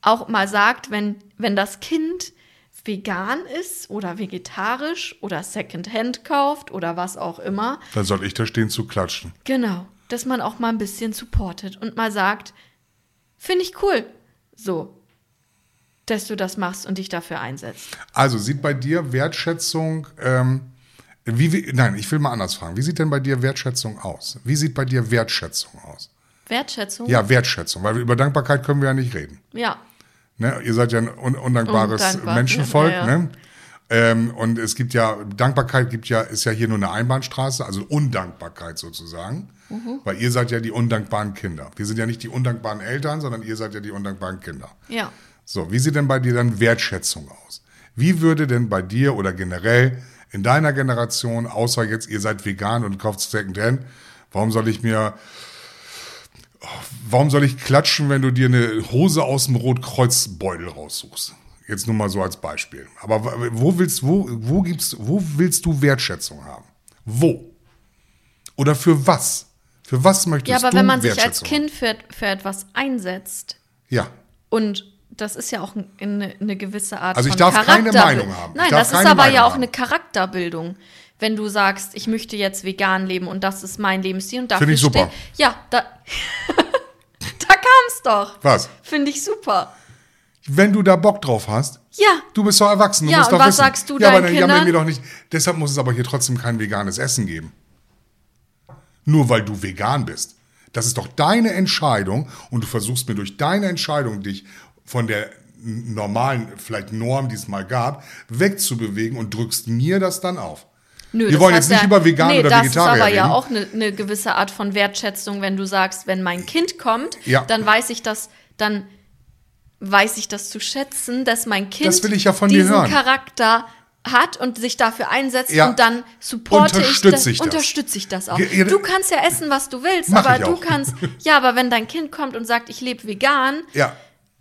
auch mal sagt, wenn, wenn das Kind vegan ist oder vegetarisch oder Secondhand kauft oder was auch immer, Dann soll ich da stehen zu klatschen. genau, dass man auch mal ein bisschen supportet und mal sagt, finde ich cool, so, dass du das machst und dich dafür einsetzt. Also sieht bei dir Wertschätzung, ähm, wie, wie, nein, ich will mal anders fragen. Wie sieht denn bei dir Wertschätzung aus? Wie sieht bei dir Wertschätzung aus? Wertschätzung? Ja, Wertschätzung, weil über Dankbarkeit können wir ja nicht reden. Ja, Ne? Ihr seid ja ein un undankbares Undankbar, Menschenvolk. ja, ja. Ne? Ähm, und es gibt ja, Dankbarkeit gibt ja, ist ja hier nur eine Einbahnstraße, also Undankbarkeit sozusagen. Mhm. Weil ihr seid ja die undankbaren Kinder. Wir sind ja nicht die undankbaren Eltern, sondern ihr seid ja die undankbaren Kinder. ja. So, wie sieht denn bei dir dann Wertschätzung aus? Wie würde denn bei dir oder generell in deiner Generation, außer jetzt ihr seid vegan und kauft Secondhand, warum soll ich mir, warum soll ich klatschen, wenn du dir eine Hose aus dem Rotkreuzbeutel raussuchst? Jetzt nur mal so als Beispiel. Aber wo willst, wo, wo gibst, wo willst du Wertschätzung haben? Wo? Oder für was? Für was möchtest Ja, aber du wenn man sich als Wertschätzung Kind für, für etwas einsetzt? Ja. Und das ist ja auch ein- eine, eine gewisse Art Also ich von darf keine Meinung haben. Ich Nein, das ist aber Meinung ja auch haben. eine Charakterbildung. Wenn du sagst, ich möchte jetzt vegan leben und das ist mein Lebensstil und dafür Finde ich super. Ja, da, da kam's doch. Was? Finde ich super. Wenn du da Bock drauf hast, Ja, Du bist doch erwachsen, du Ja, musst und doch was wissen. sagst du ja, aber deinen dann jammer Kindern? mir doch nicht. Deshalb muss es aber hier trotzdem kein veganes Essen geben. Nur weil du vegan bist. Das ist doch deine Entscheidung und du versuchst mir durch deine Entscheidung dich von der normalen, vielleicht Norm, die es mal gab, wegzubewegen und drückst mir das dann auf. Nö, Wir das wollen jetzt nicht ja- über Vegan nee, oder das Vegetarier ist aber ja reden. auch eine, eine gewisse Art von Wertschätzung, wenn du sagst, wenn mein Kind kommt, Ja. dann weiß ich das, dann weiß ich das zu schätzen, dass mein Kind Das ja diesen. Charakter hat und sich dafür einsetzt Ja. und dann supporte Unterstütze ich ich das. unterstütze ich das auch. Du kannst ja essen, was du willst, Mach aber du kannst, ja, aber wenn dein Kind kommt und sagt, ich lebe vegan, Ja,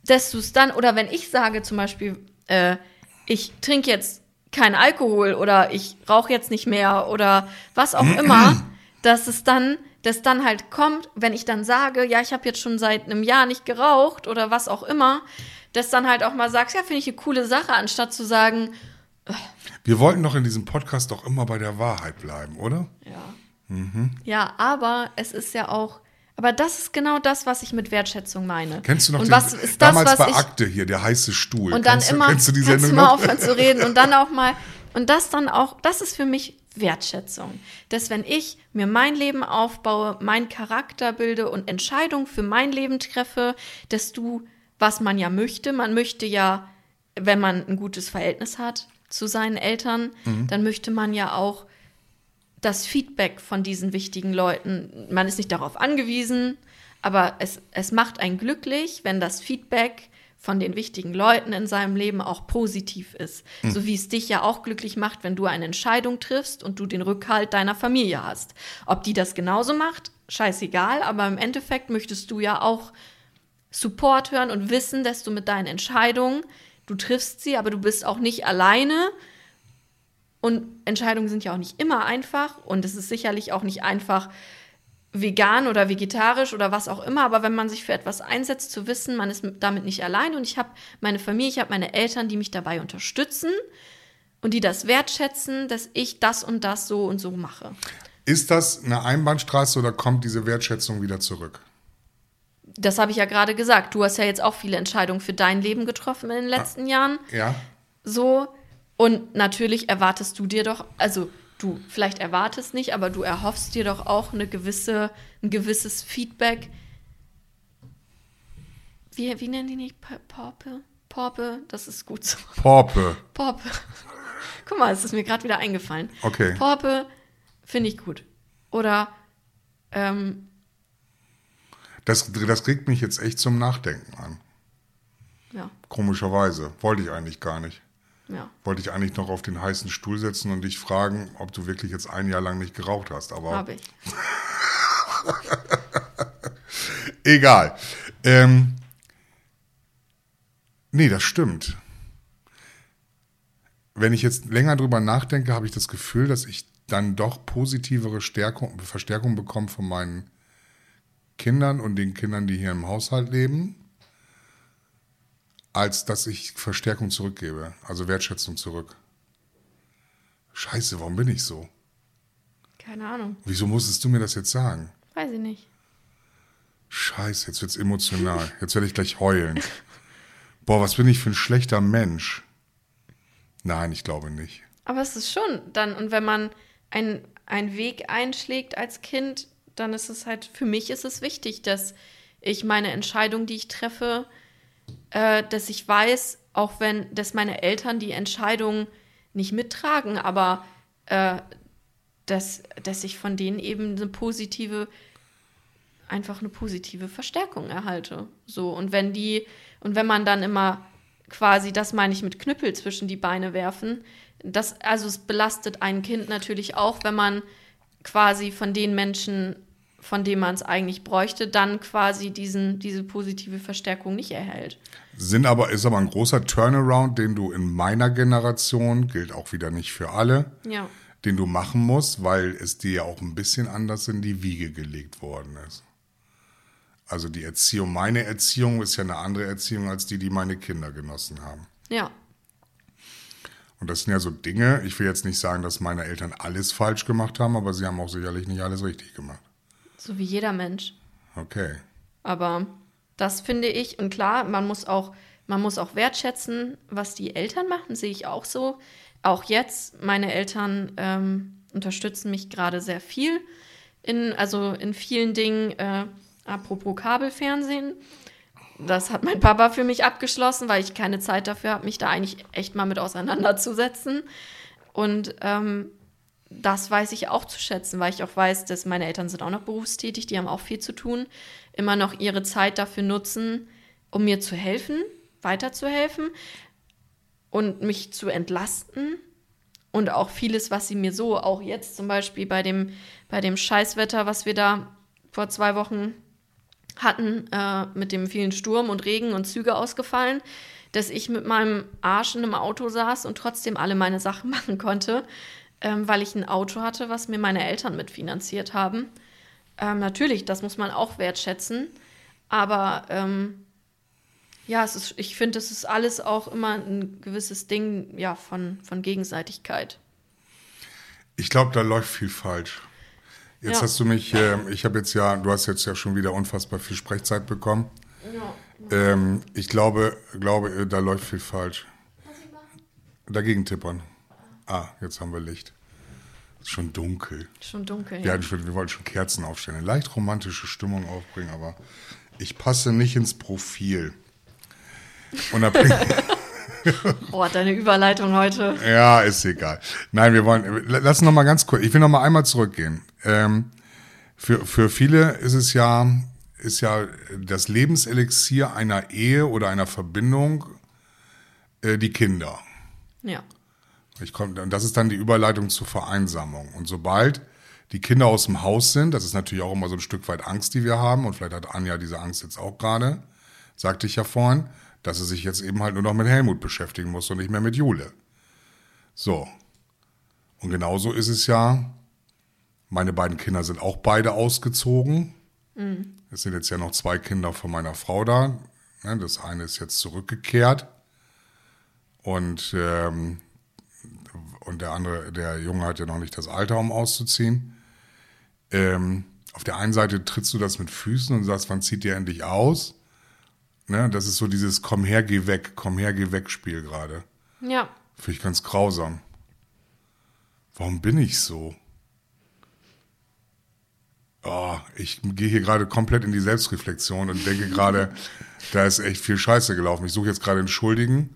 dass du es dann, oder wenn ich sage zum Beispiel, äh, ich trinke jetzt keinen Alkohol oder ich rauche jetzt nicht mehr oder was auch immer, dass es dann, dass dann halt kommt, wenn ich dann sage, ja, ich habe jetzt schon seit einem Jahr nicht geraucht oder was auch immer, dass dann halt auch mal sagst, ja, finde ich eine coole Sache, anstatt zu sagen, Wir wollten doch in diesem Podcast doch immer bei der Wahrheit bleiben, oder? Ja. Mhm. Ja, aber es ist ja auch. Aber das ist genau das, was ich mit Wertschätzung meine. Kennst du noch und den, was ist das, damals was bei ich, Akte hier, der heiße Stuhl? Und dann kennst immer, du, kennst du die kannst Sendung du mal aufhören zu reden und dann auch mal, und das dann auch, das ist für mich Wertschätzung. Dass wenn ich mir mein Leben aufbaue, meinen Charakter bilde und Entscheidungen für mein Leben treffe, dass du, was man ja möchte, man möchte ja, wenn man ein gutes Verhältnis hat zu seinen Eltern, Mhm. dann möchte man ja auch das Feedback von diesen wichtigen Leuten, man ist nicht darauf angewiesen, aber es, es macht einen glücklich, wenn das Feedback von den wichtigen Leuten in seinem Leben auch positiv ist. So wie es dich ja auch glücklich macht, wenn du eine Entscheidung triffst und du den Rückhalt deiner Familie hast. Ob die das genauso macht, scheißegal, aber im Endeffekt möchtest du ja auch Support hören und wissen, dass du mit deinen Entscheidungen, du triffst sie, aber du bist auch nicht alleine. Und Entscheidungen sind ja auch nicht immer einfach und es ist sicherlich auch nicht einfach, vegan oder vegetarisch oder was auch immer, aber wenn man sich für etwas einsetzt, zu wissen, man ist damit nicht allein und ich habe meine Familie, ich habe meine Eltern, die mich dabei unterstützen und die das wertschätzen, dass ich das und das so und so mache. Ist das eine Einbahnstraße oder kommt diese Wertschätzung wieder zurück? Das habe ich ja gerade gesagt. Du hast ja jetzt auch viele Entscheidungen für dein Leben getroffen in den letzten Jahren. Ja? So. Und natürlich erwartest du dir doch, also du vielleicht erwartest nicht, aber du erhoffst dir doch auch eine gewisse, ein gewisses Feedback. Wie, wie nennen die nicht? Porpe? Porpe? Das ist gut so. Porpe. Porpe. Guck mal, es ist mir gerade wieder eingefallen. Okay. Porpe finde ich gut. Oder ähm, Das, das regt mich jetzt echt zum Nachdenken an. ja, Komischerweise. Wollte ich eigentlich gar nicht. Ja. Wollte ich eigentlich noch auf den heißen Stuhl setzen und dich fragen, ob du wirklich jetzt ein Jahr lang nicht geraucht hast. Aber Habe ich. egal. Ähm, nee, das stimmt. Wenn ich jetzt länger drüber nachdenke, habe ich das Gefühl, dass ich dann doch positivere Stärkung, Verstärkung bekomme von meinen Kindern und den Kindern, die hier im Haushalt leben, als dass ich Verstärkung zurückgebe, also Wertschätzung zurück. Scheiße, warum bin ich so? Keine Ahnung. Wieso musstest du mir das jetzt sagen? Weiß ich nicht. Scheiße, jetzt wird's emotional. Jetzt werde ich gleich heulen. Boah, was bin ich für ein schlechter Mensch? Nein, ich glaube nicht. Aber es ist schon dann, und wenn man ein- einen Weg einschlägt als Kind, dann ist es halt, für mich ist es wichtig, dass ich meine Entscheidung, die ich treffe, äh, dass ich weiß, auch wenn, dass meine Eltern die Entscheidung nicht mittragen, aber äh, dass, dass ich von denen eben eine positive, einfach eine positive Verstärkung erhalte. So, und wenn die, und wenn man dann immer quasi, das meine ich mit Knüppel zwischen die Beine werfen, das, also es belastet ein Kind natürlich auch, wenn man quasi von den Menschen, von denen man es eigentlich bräuchte, dann quasi diesen, diese positive Verstärkung nicht erhält. Sind aber, ist aber ein großer Turnaround, den du in meiner Generation, gilt auch wieder nicht für alle, Ja. den du machen musst, weil es dir ja auch ein bisschen anders in die Wiege gelegt worden ist. Also die Erziehung, meine Erziehung ist ja eine andere Erziehung als die, die meine Kinder genossen haben. Ja. Und das sind ja so Dinge, ich will jetzt nicht sagen, dass meine Eltern alles falsch gemacht haben, aber sie haben auch sicherlich nicht alles richtig gemacht. So wie jeder Mensch. Okay. Aber das finde ich, und klar, man muss auch, man muss auch wertschätzen, was die Eltern machen, sehe ich auch so. Auch jetzt, meine Eltern ähm, unterstützen mich gerade sehr viel in, also in vielen Dingen, äh, apropos Kabelfernsehen. Das hat mein Papa für mich abgeschlossen, weil ich keine Zeit dafür habe, mich da eigentlich echt mal mit auseinanderzusetzen. Und ähm, das weiß ich auch zu schätzen, weil ich auch weiß, dass meine Eltern sind auch noch berufstätig, die haben auch viel zu tun, immer noch ihre Zeit dafür nutzen, um mir zu helfen, weiterzuhelfen und mich zu entlasten. Und auch vieles, was sie mir so, auch jetzt zum Beispiel bei dem, bei dem Scheißwetter, was wir da vor zwei Wochen hatten, äh, mit dem vielen Sturm und Regen und Züge ausgefallen, dass ich mit meinem Arsch in einem Auto saß und trotzdem alle meine Sachen machen konnte, ähm, weil ich ein Auto hatte, was mir meine Eltern mitfinanziert haben. Ähm, natürlich, das muss man auch wertschätzen, aber ähm, Ja, es ist, ich finde, es ist alles auch immer ein gewisses Ding ja, von, von Gegenseitigkeit. Ich glaube, da läuft viel falsch. Jetzt Ja. hast du mich, äh, ich habe jetzt ja, du hast jetzt ja schon wieder unfassbar viel Sprechzeit bekommen. Ähm, ich glaube, glaube, äh, da läuft viel falsch. Dagegen tippern. Ah, jetzt haben wir Licht. Ist schon dunkel. Schon dunkel. Wir, hatten schon, wir wollten schon Kerzen aufstellen, eine leicht romantische Stimmung aufbringen, aber ich passe nicht ins Profil. Unabhängig. Oh, deine Überleitung heute. Ja, ist egal. Nein, wir wollen, lass noch mal ganz kurz, ich will noch mal einmal zurückgehen. Ähm, für, für viele ist es ja, ist ja das Lebenselixier einer Ehe oder einer Verbindung äh, die Kinder. Ja. Ich komm, und das ist dann die Überleitung zur Vereinsamung. Und sobald die Kinder aus dem Haus sind, das ist natürlich auch immer so ein Stück weit Angst, die wir haben, und vielleicht hat Anja diese Angst jetzt auch gerade, sagte ich ja vorhin, dass sie sich jetzt eben halt nur noch mit Helmut beschäftigen muss und nicht mehr mit Jule. So. Und genauso ist es ja, meine beiden Kinder sind auch beide ausgezogen. Es sind jetzt ja noch zwei Kinder von meiner Frau da. Ne, Das eine ist jetzt zurückgekehrt. Und, ähm, und der andere, der Junge hat ja noch nicht das Alter, um auszuziehen. Ähm, auf der einen Seite trittst du das mit Füßen und sagst, wann zieht ihr endlich aus? Ne, das ist so dieses Komm her, geh weg, komm her, geh weg Spiel gerade. Ja. Finde ich ganz grausam. Warum bin ich so? Oh, ich gehe hier gerade komplett in die Selbstreflexion und denke gerade, da ist echt viel Scheiße gelaufen. Ich suche jetzt gerade einen Schuldigen,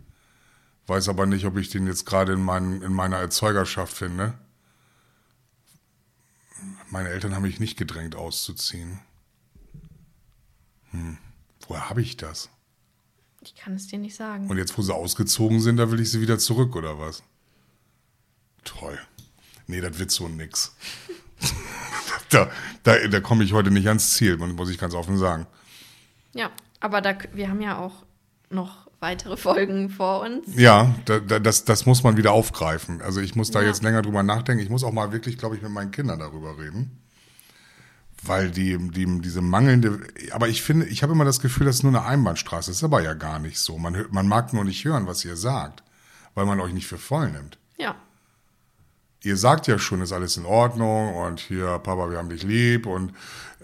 weiß aber nicht, ob ich den jetzt gerade in, meinen, in meiner Erzeugerschaft finde. Meine Eltern haben mich nicht gedrängt auszuziehen. Hm. Woher habe ich das? Ich kann es dir nicht sagen. Und jetzt, wo sie ausgezogen sind, da will ich sie wieder zurück, oder was? Toll. Nee, das wird so nix. da da, da komme ich heute nicht ans Ziel, muss ich ganz offen sagen. Ja, aber da, wir haben ja auch noch weitere Folgen vor uns. Ja, da, da, das, das muss man wieder aufgreifen. Also ich muss da Ja. jetzt länger drüber nachdenken. Ich muss auch mal wirklich, glaube ich, mit meinen Kindern darüber reden. Weil die, die, diese mangelnde, aber ich finde, ich habe immer das Gefühl, das ist nur eine Einbahnstraße. Das ist aber ja gar nicht so. Man, man mag nur nicht hören, was ihr sagt, weil man euch nicht für voll nimmt. Ja. Ihr sagt ja schon, ist alles in Ordnung und hier, Papa, wir haben dich lieb und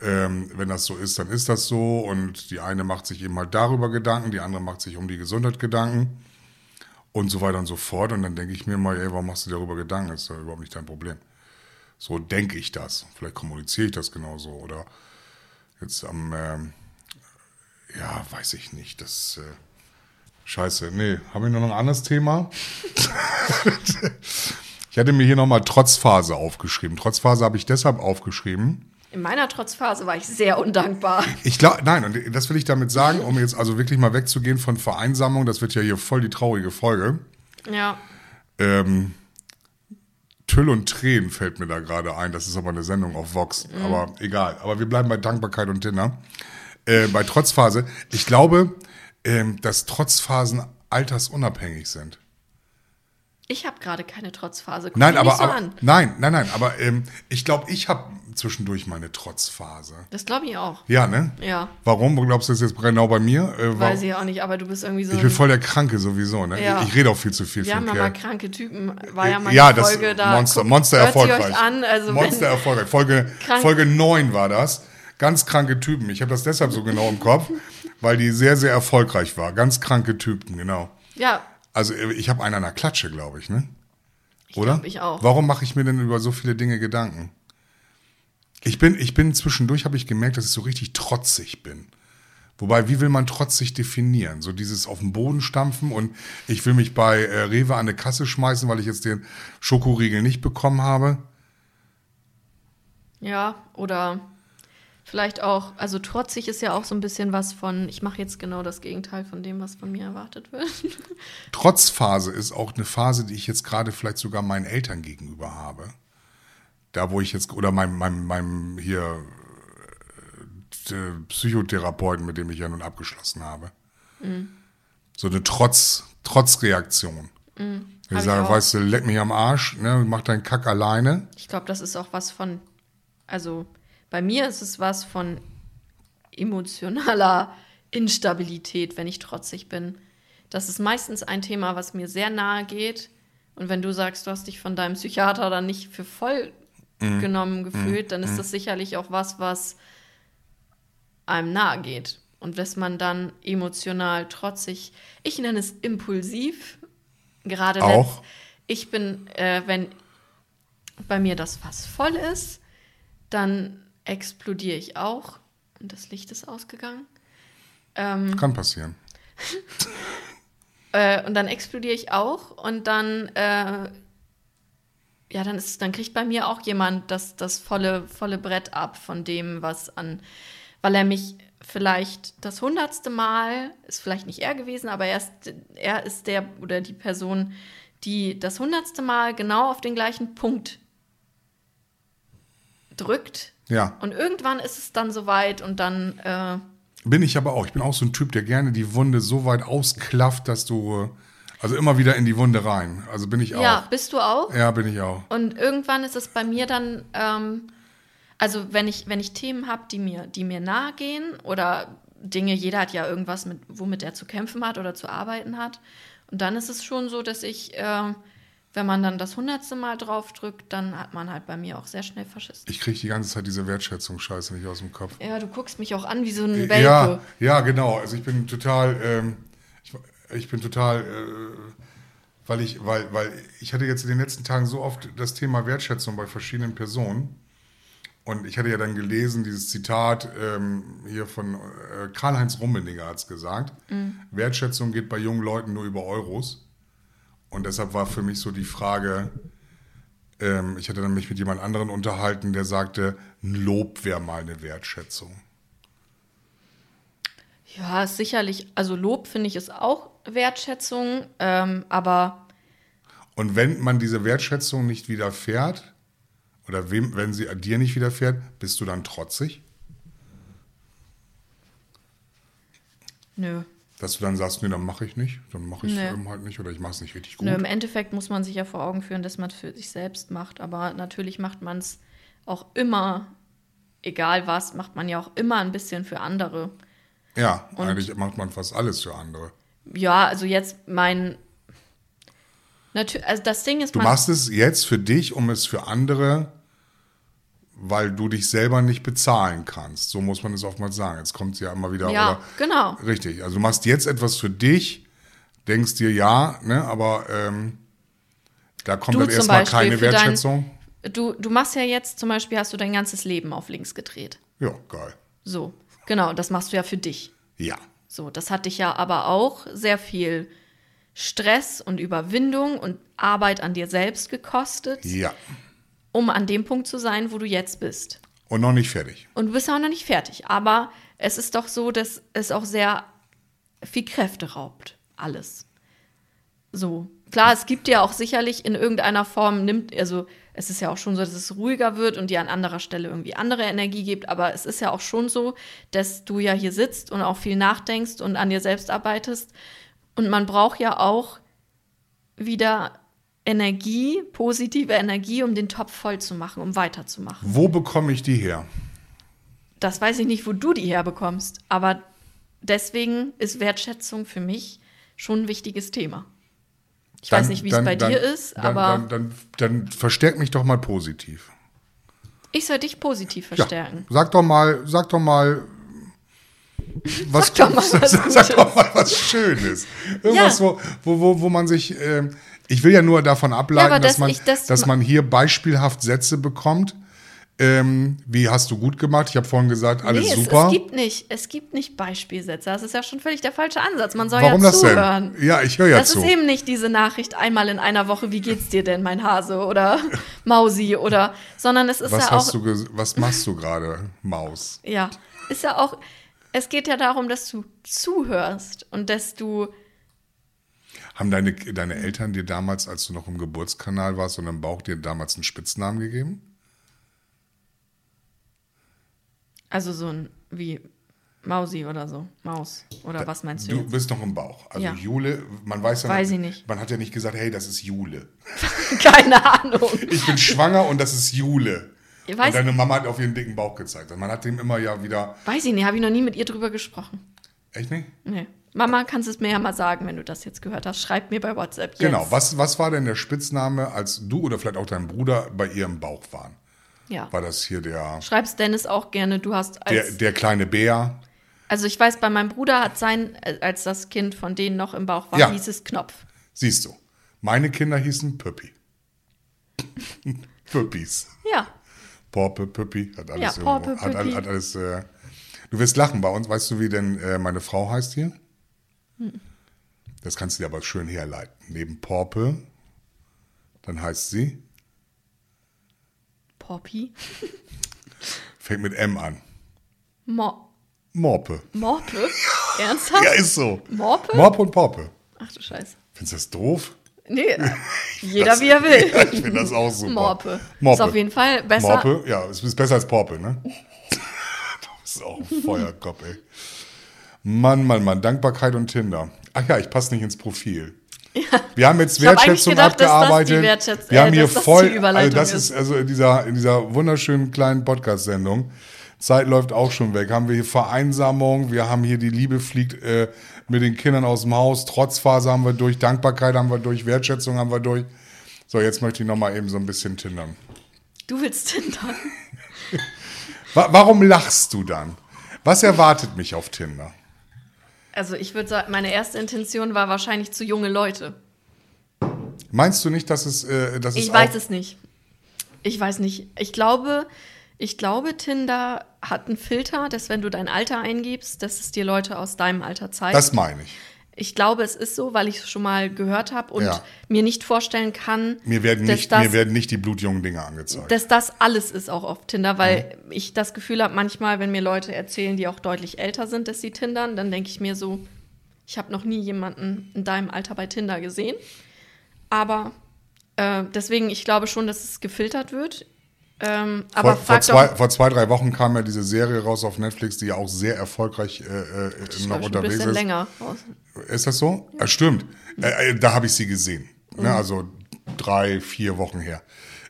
ähm, wenn das so ist, dann ist das so und die eine macht sich eben halt darüber Gedanken, die andere macht sich um die Gesundheit Gedanken und so weiter und so fort und dann denke ich mir mal, ey, warum machst du dir darüber Gedanken? Das ist ja überhaupt nicht dein Problem. So denke ich das. Vielleicht kommuniziere ich das genauso oder jetzt am, ähm, ja, weiß ich nicht, das, äh, scheiße, nee, haben wir noch ein anderes Thema? Ich hatte mir hier nochmal Trotzphase aufgeschrieben. Trotzphase habe ich deshalb aufgeschrieben. In meiner Trotzphase war ich sehr undankbar. Ich glaube, nein, und das will ich damit sagen, um jetzt also wirklich mal wegzugehen von Vereinsamung, das wird ja hier voll die traurige Folge. Ja. Ähm, Tüll und Tränen fällt mir da gerade ein. Das ist aber eine Sendung auf Vox. Aber egal. Aber wir bleiben bei Dankbarkeit und Tinder. Äh, bei Trotzphase. Ich glaube, ähm, dass Trotzphasen altersunabhängig sind. Ich habe gerade keine Trotzphase. Guck Nein, aber, so aber nein, nein, nein. Aber ähm, ich glaube, ich habe zwischendurch meine Trotzphase. Das glaube ich auch. Ja, ne? Ja. Warum? Glaubst du, das ist jetzt genau bei mir? Äh, Weiß ich auch nicht, aber du bist irgendwie so. Ich bin voll der Kranke sowieso, ne? Ja. Ich, ich rede auch viel zu viel wir haben ja mal kranke Typen, war ja mal ja, eine das Folge da. Monster, Guckt- Monster erfolgreich. an, also Monster erfolgreich. Folge, Krank- Folge 9 war das. Ganz kranke Typen. Ich habe das deshalb so genau im Kopf, weil die sehr, sehr erfolgreich war. Ganz kranke Typen, genau. Ja, Also äh, ich habe einen an der Klatsche, glaube ich, ne? Oder? glaub, ich auch. Warum mache ich mir denn über so viele Dinge Gedanken? Ich bin, ich bin zwischendurch, habe ich gemerkt, dass ich so richtig trotzig bin. Wobei, wie will man trotzig definieren? So dieses auf den Boden stampfen und ich will mich bei äh, Rewe an eine Kasse schmeißen, weil ich jetzt den Schokoriegel nicht bekommen habe. ja, oder vielleicht auch, also trotzig ist ja auch so ein bisschen was von, ich mache jetzt genau das Gegenteil von dem, was von mir erwartet wird. Trotzphase ist auch eine Phase, die ich jetzt gerade vielleicht sogar meinen Eltern gegenüber habe. Da, wo ich jetzt, oder meinem, meinem, meinem hier äh, Psychotherapeuten, mit dem ich ja nun abgeschlossen habe. So eine Trotz, Trotzreaktion. Hab ich ich sage, auch. weißt du, leck mich am Arsch, ne, mach deinen Kack alleine. Ich glaube, das ist auch was von, also bei mir ist es was von emotionaler Instabilität, wenn ich trotzig bin. Das ist meistens ein Thema, was mir sehr nahe geht. Und wenn du sagst, du hast dich von deinem Psychiater dann nicht für voll genommen gefühlt, dann ist das sicherlich auch was, was einem nahe geht. Und dass man dann emotional trotzig, ich nenne es impulsiv, gerade wenn Auch? ich bin, äh, wenn bei mir das Fass voll ist, dann explodiere ich auch. Und das Licht ist ausgegangen. Ähm, Kann passieren. äh, und dann explodiere ich auch und dann, äh, ja, dann ist, dann kriegt bei mir auch jemand das, das volle, volle Brett ab von dem, was an, weil er mich vielleicht das hundertste Mal, ist vielleicht nicht er gewesen, aber er ist, er ist der oder die Person, die das hundertste Mal genau auf den gleichen Punkt drückt. Ja. Und irgendwann ist es dann soweit und dann, äh, Bin ich aber auch. Ich bin auch so ein Typ, der gerne die Wunde so weit ausklafft, dass du. äh, Also immer wieder in die Wunde rein. Also bin ich auch. ja, bist du auch? Ja, bin ich auch. Und irgendwann ist es bei mir dann, ähm, also wenn ich, wenn ich Themen habe, die mir, die mir nahe gehen oder Dinge, jeder hat ja irgendwas, mit, womit er zu kämpfen hat oder zu arbeiten hat. Und dann ist es schon so, dass ich, äh, wenn man dann das hundertste Mal draufdrückt, dann hat man halt bei mir auch sehr schnell Faschisten. Ich kriege die ganze Zeit diese Wertschätzungsscheiße nicht aus dem Kopf. Ja, du guckst mich auch an wie so ein Welpe. Ja, ja, genau. Also ich bin total, ähm, ich, ich bin total, äh, weil ich, weil, weil ich hatte jetzt in den letzten Tagen so oft das Thema Wertschätzung bei verschiedenen Personen. Und ich hatte ja dann gelesen, dieses Zitat ähm, hier von äh, Karl-Heinz Rummenigge hat es gesagt. Wertschätzung geht bei jungen Leuten nur über Euros. Und deshalb war für mich so die Frage, ähm, ich hatte dann mich mit jemand anderen unterhalten, der sagte, ein Lob wäre mal eine Wertschätzung. Ja, sicherlich, also Lob finde ich ist auch Wertschätzung, ähm, aber Und wenn man diese Wertschätzung nicht widerfährt, oder wem, wenn sie dir nicht widerfährt, bist du dann trotzig? nö. Dass du dann sagst, nee, dann mache ich nicht, dann mache ich es Nee. eben halt nicht oder ich mache es nicht richtig gut. Nö, Im Endeffekt muss man sich ja vor Augen führen, dass man es für sich selbst macht. Aber natürlich macht man es auch immer, egal was, macht man ja auch immer ein bisschen für andere. Ja, Und- eigentlich macht man fast alles für andere. Ja, also jetzt mein. Natürlich, also das Ding ist, Du machst es jetzt für dich, um es für andere, weil du dich selber nicht bezahlen kannst. So muss man es oftmals sagen. Jetzt kommt es ja immer wieder. ja, oder, genau. Richtig. Also du machst jetzt etwas für dich, denkst dir ja, ne, aber ähm, da kommt Du dann erstmal keine für dein- Wertschätzung. Du, du machst ja jetzt zum Beispiel, hast du dein ganzes Leben auf links gedreht. Ja, geil. So, genau, das machst du ja für dich. Ja. So, das hat dich ja aber auch sehr viel Stress und Überwindung und Arbeit an dir selbst gekostet, Ja. Um an dem Punkt zu sein, wo du jetzt bist. Und noch nicht fertig. Und du bist auch noch nicht fertig. Aber es ist doch so, dass es auch sehr viel Kräfte raubt. Alles. So. Klar, es gibt ja auch sicherlich in irgendeiner Form, nimmt, also es ist ja auch schon so, dass es ruhiger wird und dir an anderer Stelle irgendwie andere Energie gibt, aber es ist ja auch schon so, dass du ja hier sitzt und auch viel nachdenkst und an dir selbst arbeitest. Und man braucht ja auch wieder Energie, positive Energie, um den Topf voll zu machen, um weiterzumachen. Wo bekomme ich die her? Das weiß ich nicht, wo du die herbekommst, aber deswegen ist Wertschätzung für mich schon ein wichtiges Thema. Ich weiß nicht, wie es bei dir ist, dann, aber Dann, dann, dann verstärk mich doch mal positiv. ich soll dich positiv Ja, verstärken. sag doch mal, sag doch mal, was Sag doch mal was sag doch mal was Schönes. Irgendwas, Ja. wo, wo, wo, wo man sich, ähm, ich will ja nur davon ableiten, aber dass, dass man, das- dass man hier beispielhaft Sätze bekommt. Ähm, wie hast du gut gemacht? Ich habe vorhin gesagt, alles nee, es, super. es gibt nicht, es gibt nicht Beispielsätze. Das ist ja schon völlig der falsche Ansatz. Man soll Warum ja das zuhören. denn? Ja, ich höre ja das zu. ist eben nicht diese Nachricht einmal in einer Woche, wie geht's dir denn, mein Hase oder Mausi oder, sondern es ist was, ja hast auch, du was machst du gerade, Maus? ja, ist ja auch, es geht ja darum, dass du zuhörst und dass du Haben deine, deine Eltern dir damals, als du noch im Geburtskanal warst und im Bauch, dir damals einen Spitznamen gegeben? Also so ein wie Mausi oder so. Maus. Oder was meinst du? Du jetzt? bist noch im Bauch. Also Ja. Jule, man weiß ja Weiß ich nicht. Man hat ja nicht gesagt, hey, das ist Jule. Keine Ahnung. Ich bin schwanger und das ist Jule. Ich Und weiß, deine Mama hat auf ihren dicken Bauch gezeigt. Und man hat dem immer ja wieder. weiß ich nicht, habe ich noch nie mit ihr drüber gesprochen. Echt nicht? Nee. Mama, kannst es mir ja mal sagen, wenn du das jetzt gehört hast. Schreib mir bei WhatsApp jetzt. Genau. Was, was war denn der Spitzname, als du oder vielleicht auch dein Bruder bei ihr im Bauch waren? Ja. War das hier der, Schreib's Dennis auch gerne. Du hast der, als. der kleine Bär? also ich weiß, bei meinem Bruder hat sein, äh, als das Kind von denen noch im Bauch war, Ja. hieß es Knopf. Siehst du. Meine Kinder hießen Püppi. Püppis. Ja. Porpe, Püppi, hat alles Ja, irgendwo- Porpe, hat, Püppi. hat alles. Äh, du wirst lachen bei uns. Weißt du, wie denn äh, meine Frau heißt hier? Hm. Das kannst du dir aber schön herleiten. Neben Porpe, dann heißt sie, Poppy. fängt mit M an. Mo Morpe. Morpe? Ernsthaft? Ja, ist so. Morpe? Morpe und Porpe. Ach du Scheiße. Findest du das doof? Nee, jeder wie er will. Ja, ich finde das auch super. Morpe. Morpe. Ist auf jeden Fall besser. Morpe, ja, es ist besser als Porpe, ne? du bist auch ein Feuerkopf, ey. Mann, Mann, Mann, Dankbarkeit und Tinder. Ach ja, ich passe nicht ins Profil. Wir haben jetzt Ich hab Wertschätzung gedacht, abgearbeitet. Wertschätz- Wir äh, haben hier dass das voll, also das ist. ist also in dieser, in dieser wunderschönen kleinen Podcast-Sendung. Zeit läuft auch schon weg. Haben wir hier Vereinsamung, wir haben hier die Liebe fliegt äh, mit den Kindern aus dem Haus, Trotzphase haben wir durch, Dankbarkeit haben wir durch, Wertschätzung haben wir durch. So, jetzt möchte ich nochmal eben so ein bisschen tindern. Du willst Tinder. Wa warum lachst du dann? Was erwartet mich auf Tinder? Also ich würde sagen, meine erste Intention war wahrscheinlich zu junge Leute. Meinst du nicht, dass es, äh, dass es Ich weiß auch, es nicht. Ich weiß nicht. Ich glaube, ich glaube, Tinder hat einen Filter, dass wenn du dein Alter eingibst, dass es dir Leute aus deinem Alter zeigt. Das meine ich. Ich glaube, es ist so, weil ich es schon mal gehört habe und Ja. mir nicht vorstellen kann, Mir werden dass nicht, das, mir werden nicht die blutjungen Dinge angezeigt. dass das alles ist auch auf Tinder, weil Mhm. ich das Gefühl habe, manchmal, wenn mir Leute erzählen, die auch deutlich älter sind, dass sie tindern, dann denke ich mir so, ich habe noch nie jemanden in deinem Alter bei Tinder gesehen. Aber äh, deswegen, ich glaube schon, dass es gefiltert wird. Ähm, aber vor, vor, zwei, doch, vor zwei, drei Wochen kam ja diese Serie raus auf Netflix, die ja auch sehr erfolgreich äh, äh, noch glaub, schon ein unterwegs bisschen ist. länger raus. Ist das so? Ja, stimmt. Äh, äh, da habe ich sie gesehen. Mhm. Ne, also drei, vier Wochen her.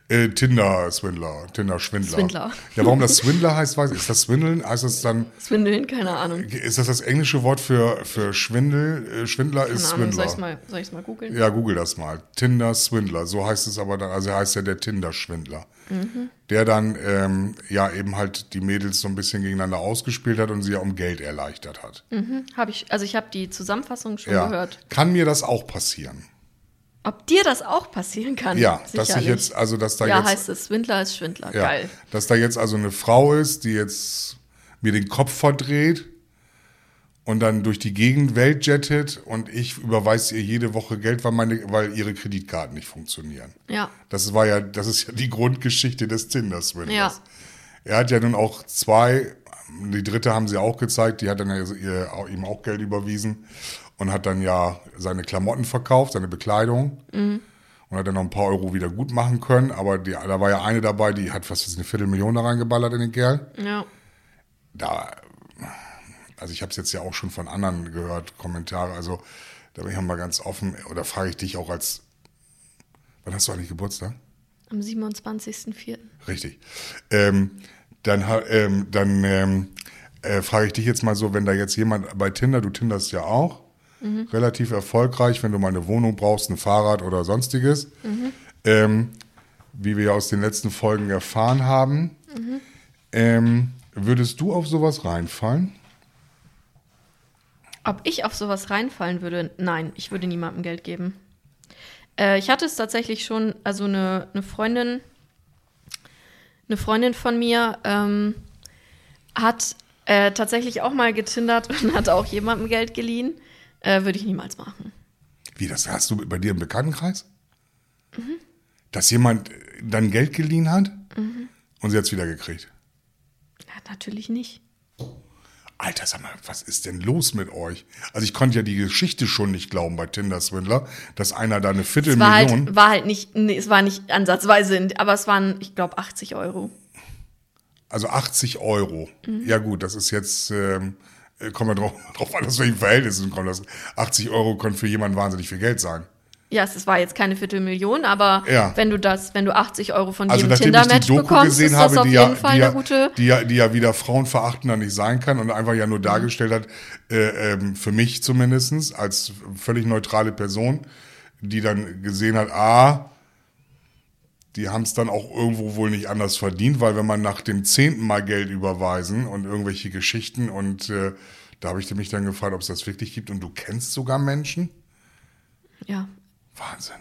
Äh, Tinder-Swindler, Tinder-Schwindler. Swindler. Ja, warum das Swindler heißt, weiß ich. Ist das Swindeln? Heißt das dann, Swindeln, keine Ahnung. ist das das englische Wort für, für Schwindel? Äh, Schwindler ist Keine Ahnung, soll Swindler. ich es mal, soll ich's mal googeln? Ja, google das mal. Tinder-Swindler, so heißt es aber dann, also heißt ja der Tinder-Schwindler. Mhm. Der dann ähm, ja eben halt die Mädels so ein bisschen gegeneinander ausgespielt hat und sie ja um Geld erleichtert hat. Hab ich, also ich habe die Zusammenfassung schon Ja. gehört. Kann mir das auch passieren? Ob dir das auch passieren kann? Ja, dass ich sicherlich. jetzt, also dass da ja, jetzt, heißt es, Schwindler ist Schwindler. ja, Geil. dass da jetzt also eine Frau ist, die jetzt mir den Kopf verdreht und dann durch die Gegend weltjettet und ich überweise ihr jede Woche Geld, weil meine, weil ihre Kreditkarten nicht funktionieren. Ja. Das war ja, das ist ja die Grundgeschichte des Tinder-Swindlers. Ja. Er hat ja nun auch zwei, die dritte haben sie auch gezeigt, die hat dann ja ihr, ihm auch Geld überwiesen und hat dann ja seine Klamotten verkauft, seine Bekleidung und hat dann noch ein paar Euro wieder gut machen können. Aber die, da war ja eine dabei, die hat fast eine Viertelmillion da reingeballert in den Kerl. Ja. Da, also ich habe es jetzt ja auch schon von anderen gehört, Kommentare. Also da bin ich mal ganz offen. Oder frage ich dich auch als, wann hast du eigentlich Geburtstag? Am 27.04. Richtig. Ähm, dann ähm, dann ähm, äh, frage ich dich jetzt mal so, wenn da jetzt jemand bei Tinder, du tinderst ja auch, relativ erfolgreich, wenn du mal eine Wohnung brauchst, ein Fahrrad oder sonstiges, ähm, wie wir ja aus den letzten Folgen erfahren haben, ähm, würdest du auf sowas reinfallen? Ob ich auf sowas reinfallen würde? Nein, ich würde niemandem Geld geben. Äh, ich hatte es tatsächlich schon, also eine, eine Freundin, eine Freundin von mir ähm, hat äh, tatsächlich auch mal getindert und hat auch jemandem Geld geliehen. Äh, würde ich niemals machen. Wie, das hast du bei dir im Bekanntenkreis? Dass jemand äh, dann Geld geliehen hat und sie hat es wieder gekriegt? Ja, natürlich nicht. Alter, sag mal, was ist denn los mit euch? Also ich konnte ja die Geschichte schon nicht glauben bei Tinder Swindler, dass einer da eine Es war Viertelmillion, halt, war halt nicht, nee, es war nicht ansatzweise, aber es waren, ich glaube, 80 Euro. also 80 Euro. Ja gut, das ist jetzt, ähm, äh, kommt ja drauf, drauf an, aus welchen Verhältnissen kommt das. 80 Euro können für jemanden wahnsinnig viel Geld sein. Ja, es war jetzt keine Viertelmillion, aber Ja. wenn du das, wenn du 80 Euro von Also jedem Tinder-Match bekommst, gesehen ist das habe, auf die jeden ja, Fall die, eine ja, gute. die, ja, die ja wieder frauenverachtender nicht sein kann und einfach ja nur dargestellt hat, äh, ähm, für mich zumindestens als völlig neutrale Person, die dann gesehen hat, ah, die haben es dann auch irgendwo wohl nicht anders verdient, weil wenn man nach dem zehnten Mal Geld überweisen und irgendwelche Geschichten und äh, da habe ich mich dann gefragt, ob es das wirklich gibt und du kennst sogar Menschen? Ja, Wahnsinn.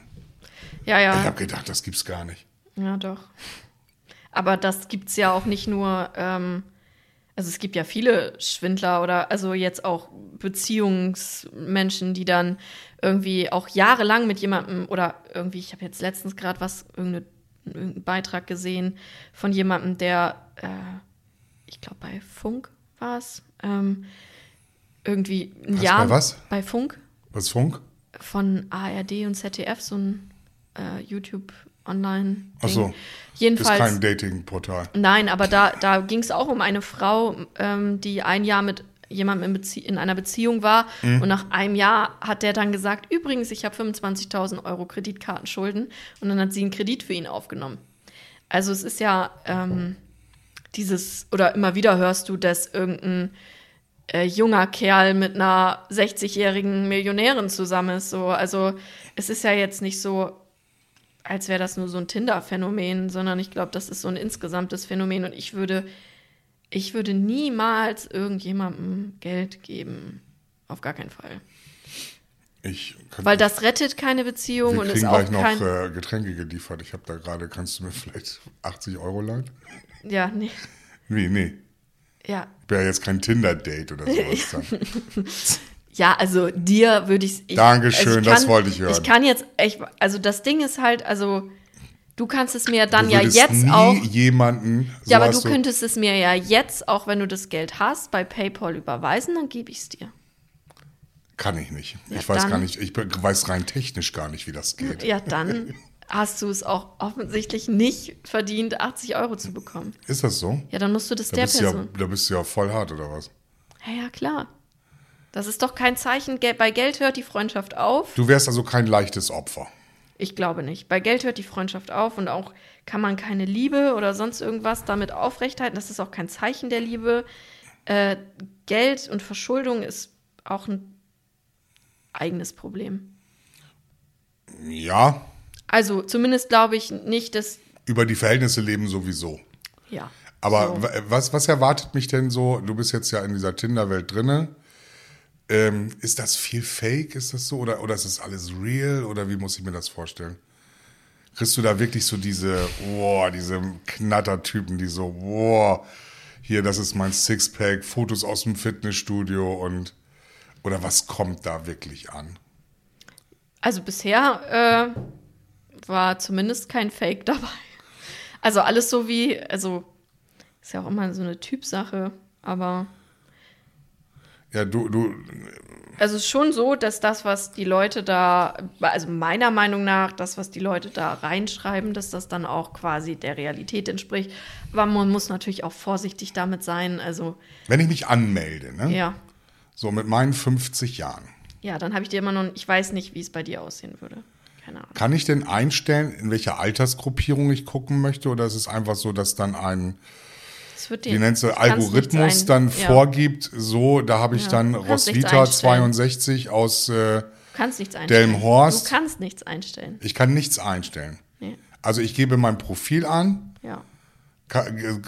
ja, Ich ja. habe gedacht, das gibt's gar nicht. Ja, doch. Aber das gibt's ja auch nicht nur, ähm, also es gibt ja viele Schwindler oder also jetzt auch Beziehungsmenschen, die dann irgendwie auch jahrelang mit jemandem oder irgendwie, ich habe jetzt letztens gerade was, irgendeine, irgendeinen Beitrag gesehen von jemandem, der, äh, ich glaube bei Funk war es, ähm, irgendwie ein Was, Jahr bei was? bei Funk Was Funk? von ARD und ZDF, so ein äh, YouTube online. Ach so. Ist Jedenfalls. kein Dating-Portal. Nein, aber da, da ging es auch um eine Frau, ähm, die ein Jahr mit jemandem in, Bezie in einer Beziehung war. Und nach einem Jahr hat der dann gesagt, übrigens, ich habe 25.000 Euro Kreditkartenschulden. Und dann hat sie einen Kredit für ihn aufgenommen. Also es ist ja ähm, dieses, oder immer wieder hörst du, dass irgendein äh, junger Kerl mit einer 60-jährigen Millionärin zusammen ist. So. Also es ist ja jetzt nicht so, als wäre das nur so ein Tinder-Phänomen, sondern ich glaube, das ist so ein insgesamtes Phänomen und ich würde, ich würde niemals irgendjemandem Geld geben. Auf gar keinen Fall. Ich Weil das rettet keine Beziehung und ist auch gleich noch kein. äh, Getränke geliefert. Ich habe da gerade, kannst du mir vielleicht 80 Euro leihen? ja, nee. Nee, nee. Ja. Wäre jetzt kein Tinder-Date oder sowas. Ja, also dir würde ich. ich Dankeschön, also ich das kann- wollte ich hören. Ich kann jetzt, ich, also das Ding ist halt, also du kannst es mir dann ja jetzt nie auch. jemanden. So Ja, aber du könntest es mir ja jetzt, auch wenn du das Geld hast, bei PayPal überweisen, dann gebe ich es dir. Kann ich nicht. Ja, ich weiß gar nicht, ich weiß rein technisch gar nicht, wie das geht. Ja, dann hast du es auch offensichtlich nicht verdient, 80 Euro zu bekommen. Ist das so? Ja, dann musst du das Da der bist, du ja, Person. da bist du ja voll hart, oder was? Ja, ja, klar. Das ist doch kein Zeichen. Bei Geld hört die Freundschaft auf. Du wärst also kein leichtes Opfer. Ich glaube nicht. Bei Geld hört die Freundschaft auf und auch kann man keine Liebe oder sonst irgendwas damit aufrechthalten. Das ist auch kein Zeichen der Liebe. Äh, Geld und Verschuldung ist auch ein eigenes Problem. Ja, Also zumindest glaube ich nicht, dass. über die Verhältnisse leben sowieso. Ja. Aber so. wa- was, was erwartet mich denn so? Du bist jetzt ja in dieser Tinder-Welt drinne. Ähm, ist das viel Fake? Ist das so? Oder, oder ist das alles real? Oder wie muss ich mir das vorstellen? Kriegst du da wirklich so diese, boah, diese Knattertypen, die so, boah, hier, das ist mein Sixpack, Fotos aus dem Fitnessstudio und, oder was kommt da wirklich an? Also bisher äh, war zumindest kein Fake dabei. Also alles so wie, also ist ja auch immer so eine Typsache, aber Ja, du, du, also es ist schon so, dass das, was die Leute da, also meiner Meinung nach, das, was die Leute da reinschreiben, dass das dann auch quasi der Realität entspricht. Aber man muss natürlich auch vorsichtig damit sein. Also wenn ich mich anmelde, ne? ja, So mit meinen 50 Jahren, ja, dann habe ich dir immer noch, ich weiß nicht, wie es bei dir aussehen würde. Keine Ahnung. Kann ich denn einstellen, in welcher Altersgruppierung ich gucken möchte? Oder ist es einfach so, dass dann ein, wie du kannst Algorithmus dann ja. vorgibt, so, da habe ich Ja, dann Roswitha einstellen. 62 aus, äh, Du kannst nichts einstellen. Delmenhorst. Du kannst nichts einstellen. ich kann nichts einstellen. Nee. Also ich gebe mein Profil an, Ja. äh,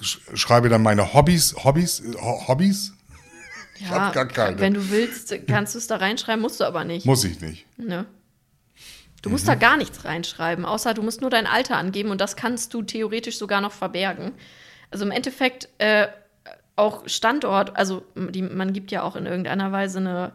sch- schreibe dann meine Hobbys, Hobbys, Ho- Hobbys? Ich ja, hab gar keine. Wenn du willst, kannst du es da reinschreiben, musst du aber nicht. Muss ich nicht. Ne? Du musst Mhm. da gar nichts reinschreiben, außer du musst nur dein Alter angeben und das kannst du theoretisch sogar noch verbergen. Also im Endeffekt äh, auch Standort, also die, man gibt ja auch in irgendeiner Weise eine,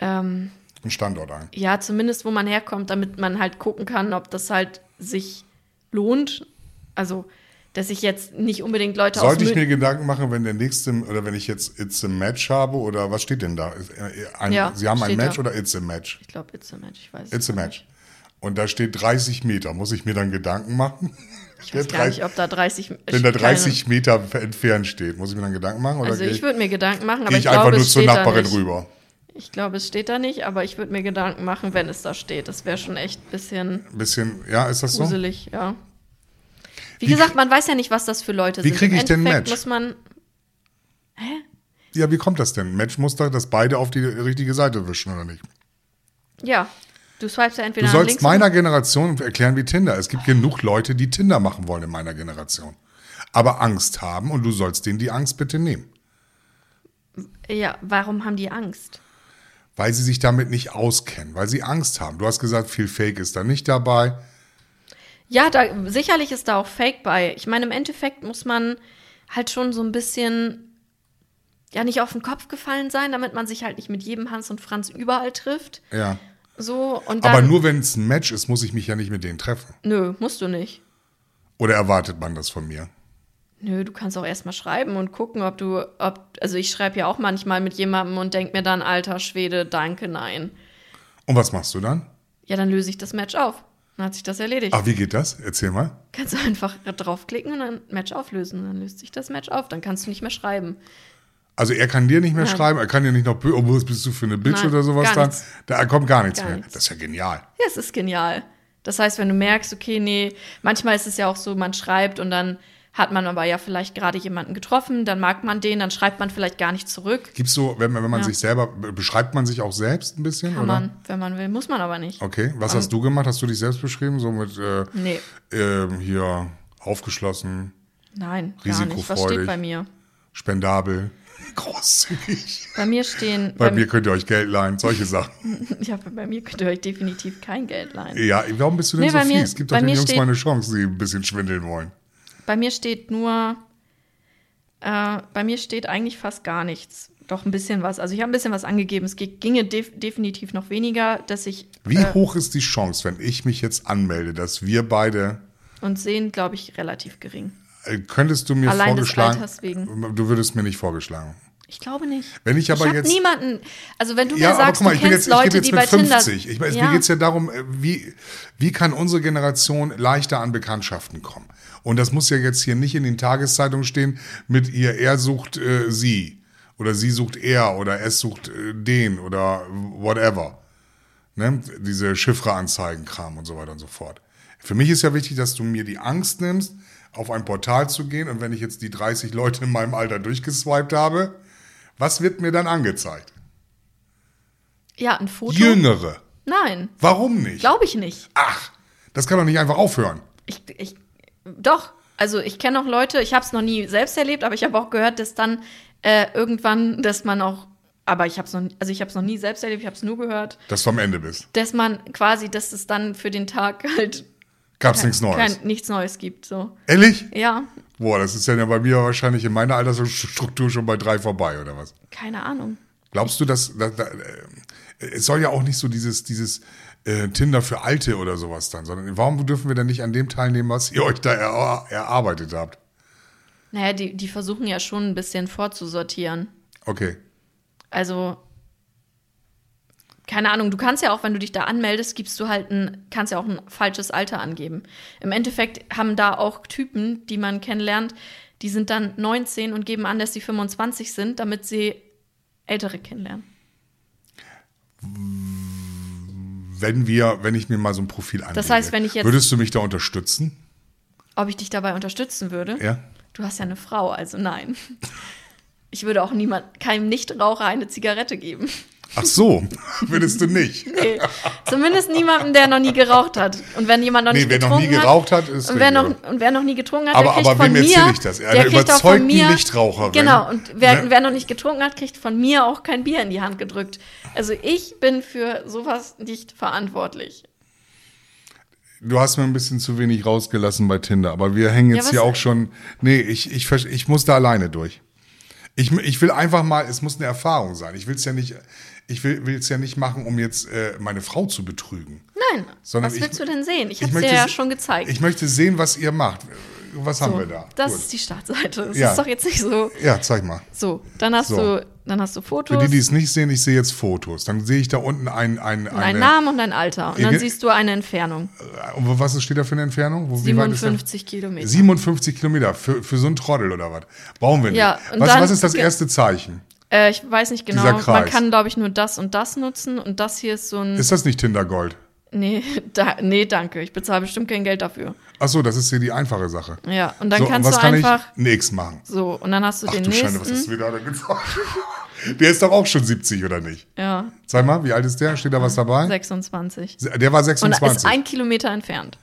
Einen Standort ein. ja, zumindest wo man herkommt, damit man halt gucken kann, ob das halt sich lohnt. Also, dass ich jetzt nicht unbedingt Leute Sollte ich mir Gedanken machen, wenn der nächste, oder wenn ich jetzt It's a Match habe, oder was steht denn da? Äh, Ein, Ja, Sie haben ein Match da. oder It's a Match? Ich glaube, it's a match, ich weiß es It's a nicht. Match. Und da steht 30 Meter. Muss ich mir dann Gedanken machen? Ich weiß gar nicht, ob da 30 wenn da keine- 30 Meter entfernt steht, muss ich mir dann Gedanken machen? Oder Also gehe ich würde mir Gedanken machen, aber ich, ich einfach glaube, nur es zur steht da Nachbarin rüber? Ich glaube, es steht da nicht, aber ich würde mir Gedanken machen, wenn es da steht. Das wäre schon echt ein bisschen Ein bisschen, ja, ist das so? gruselig, ja. Wie, Wie gesagt, man weiß ja nicht, was das für Leute Wie sind. krieg Im ich denn Endeffekt Match? muss man. Ja, wie kommt das denn? Matchmuster, dass beide auf die richtige Seite wischen, oder nicht? Ja, du swipest ja entweder Du sollst links meiner Generation erklären wie Tinder. Es gibt genug Leute, die Tinder machen wollen in meiner Generation. Aber Angst haben und du sollst denen die Angst bitte nehmen. Ja, warum haben die Angst? Weil sie sich damit nicht auskennen, weil sie Angst haben. Du hast gesagt, viel Fake ist da nicht dabei. Ja, da, sicherlich ist da auch Fake bei. Ich meine, im Endeffekt muss man halt schon so ein bisschen, ja, nicht auf den Kopf gefallen sein, damit man sich halt nicht mit jedem Hans und Franz überall trifft. Ja. So, und dann. Aber nur wenn es ein Match ist, muss ich mich ja nicht mit denen treffen. Nö, musst du nicht. Oder erwartet man das von mir? Nö, du kannst auch erstmal schreiben und gucken, ob du, ob, also ich schreibe ja auch manchmal mit jemandem und denk mir dann, alter Schwede, danke, nein. Und was machst du dann? Ja, dann löse ich das Match auf. Dann hat sich das erledigt. Ah, wie geht das? Erzähl mal. Kannst du einfach draufklicken und dann Match auflösen. Dann löst sich das Match auf. Dann kannst du nicht mehr schreiben. Also er kann dir nicht mehr Nein. schreiben, er kann dir nicht noch, oh, was bist du für eine Bitch Nein, oder sowas dann. nichts. Da kommt gar nichts Gar mehr. nichts. Das ist ja genial. Ja, es ist genial. Das heißt, wenn du merkst, okay, nee, manchmal ist es ja auch so, man schreibt und dann hat man aber ja vielleicht gerade jemanden getroffen, dann mag man den, dann schreibt man vielleicht gar nicht zurück. Gibt's so, wenn, man- wenn man Ja. sich selber, beschreibt man sich auch selbst ein bisschen? Kann oder? man, wenn man will, muss man aber nicht. Okay, was hast du gemacht? Hast du dich selbst beschrieben? So mit äh, Nee, ähm, hier aufgeschlossen, nein, gar nicht. Was steht bei mir? spendabel, großzügig. Bei mir stehen, Bei bei, mir könnt ihr euch Geld leihen, solche Sachen. ja, bei mir könnt ihr euch definitiv kein Geld leihen. Ja, warum bist du denn Nee, so bei mir- fies? Gib doch den Jungs steht- mal eine Chance, die ein bisschen schwindeln wollen. Bei mir steht nur, äh, bei mir steht eigentlich fast gar nichts. Doch ein bisschen was. Also ich habe ein bisschen was angegeben. Es ge- ginge def definitiv noch weniger, dass ich Wie äh, hoch ist die Chance, wenn ich mich jetzt anmelde, dass wir beide und sehen, glaube ich, relativ gering. Äh, Könntest du mir Allein des vorgeschlagen? Alters wegen. Du würdest mir nicht vorgeschlagen. Ich glaube nicht. Wenn ich aber hab jetzt- niemanden, also wenn du mir sagst, mal, du ich bin kennst jetzt, ich Leute, die bei mit Tinder 50. Ich, weiß, ja, Mir geht es ja darum, äh, wie, wie kann unsere Generation leichter an Bekanntschaften kommen? Und das muss ja jetzt hier nicht in den Tageszeitungen stehen mit ihr, er sucht äh, sie oder sie sucht er oder es sucht äh, den oder whatever. Ne? Diese Chiffre-Anzeigen-Kram und so weiter und so fort. Für mich ist ja wichtig, dass du mir die Angst nimmst, auf ein Portal zu gehen und wenn ich jetzt die 30 Leute in meinem Alter durchgeswiped habe, was wird mir dann angezeigt? ja, ein Foto. Jüngere. Nein, Warum nicht? glaube ich nicht. Ach, das kann doch nicht einfach aufhören. Ich, ich, doch, also ich kenne auch Leute, ich habe es noch nie selbst erlebt, aber ich habe auch gehört, dass dann äh, irgendwann, dass man auch, aber ich habe es noch, also ich habe es noch nie selbst erlebt, ich habe es nur gehört, Dass du am Ende bist. dass man quasi, dass es dann für den Tag halt Gab's nichts Neues. kein, nichts Neues gibt. So, Ehrlich? ja, Boah, das ist ja bei mir wahrscheinlich in meiner Altersstruktur schon bei drei vorbei, oder was? keine Ahnung. Glaubst du, dass, dass, dass äh, es soll ja auch nicht so dieses, dieses äh, Tinder für Alte oder sowas dann, sondern warum dürfen wir denn nicht an dem teilnehmen, was ihr euch da er, erarbeitet habt? Naja, die, die versuchen ja schon ein bisschen vorzusortieren. Okay. Also, keine Ahnung, du kannst ja auch, wenn du dich da anmeldest, gibst du halt ein, kannst ja auch ein falsches Alter angeben. Im Endeffekt haben da auch Typen, die man kennenlernt, die sind dann 19 und geben an, dass sie 25 sind, damit sie Ältere kennenlernen. Wenn wir, wenn ich mir mal so ein Profil anlege, Das heißt, wenn ich jetzt- würdest du mich da unterstützen? Ob ich dich dabei unterstützen würde? Ja. Du hast ja eine Frau, also nein. Ich würde auch niemand, keinem Nichtraucher eine Zigarette geben. Ach so, würdest du nicht. Nee, zumindest niemandem, der noch nie geraucht hat. Und wenn jemand noch Nee, nicht wer noch getrunken nie geraucht hat, ist und wer, noch, und wer noch nie getrunken hat, Aber- der kriegt aber von wem mir, erzähle ich das? Einer der überzeugten mir, Nichtraucherin, Genau, und wer, ne? wer noch nicht getrunken hat, kriegt von mir auch kein Bier in die Hand gedrückt. Also ich bin für sowas nicht verantwortlich. Du hast mir ein bisschen zu wenig rausgelassen bei Tinder, aber wir hängen jetzt was- hier auch schon. Nee, ich, ich, versch- ich muss da alleine durch. Ich, ich will einfach mal, es muss eine Erfahrung sein. Ich will es ja nicht, ich will es ja nicht machen, um jetzt äh, meine Frau zu betrügen. Nein, Sondern was ich- willst du denn sehen? Ich Ich habe es dir ja schon gezeigt. Ich möchte sehen, was ihr macht. Was haben so, wir da? das Gut. ist die Startseite. Das Ja. ist doch jetzt nicht so. Ja, zeig mal. So, dann hast So. du, dann hast du Für Fotos, die, die es nicht sehen, ich sehe jetzt Fotos. Dann sehe ich da unten ein, ein, eine. einen Namen und ein Alter. Und dann siehst du eine Entfernung. Und was steht da für eine Entfernung? Wo, wie weit ist das? 57 Kilometer. 57 Kilometer für, für so einen Trottel oder was? Brauchen wir nicht. Ja, was, was ist das erste Zeichen? Äh, ich weiß nicht genau. Dieser Kreis. Man kann, glaube ich, nur das und das nutzen. Und das hier ist so ein. Ist das nicht Tinder Gold? nee, da, nee, danke. Ich bezahle bestimmt kein Geld dafür. Achso, das ist hier die einfache Sache. Ja, und dann so, kannst und du kann einfach. Nix machen. So, und dann hast du Ach den du nächsten. Scheiße, was hast du wieder da gesagt? Der ist doch auch schon 70, oder nicht? ja, Sag mal, wie alt ist der? Steht da was dabei? 26. Der war Und ist 26. ein Kilometer entfernt.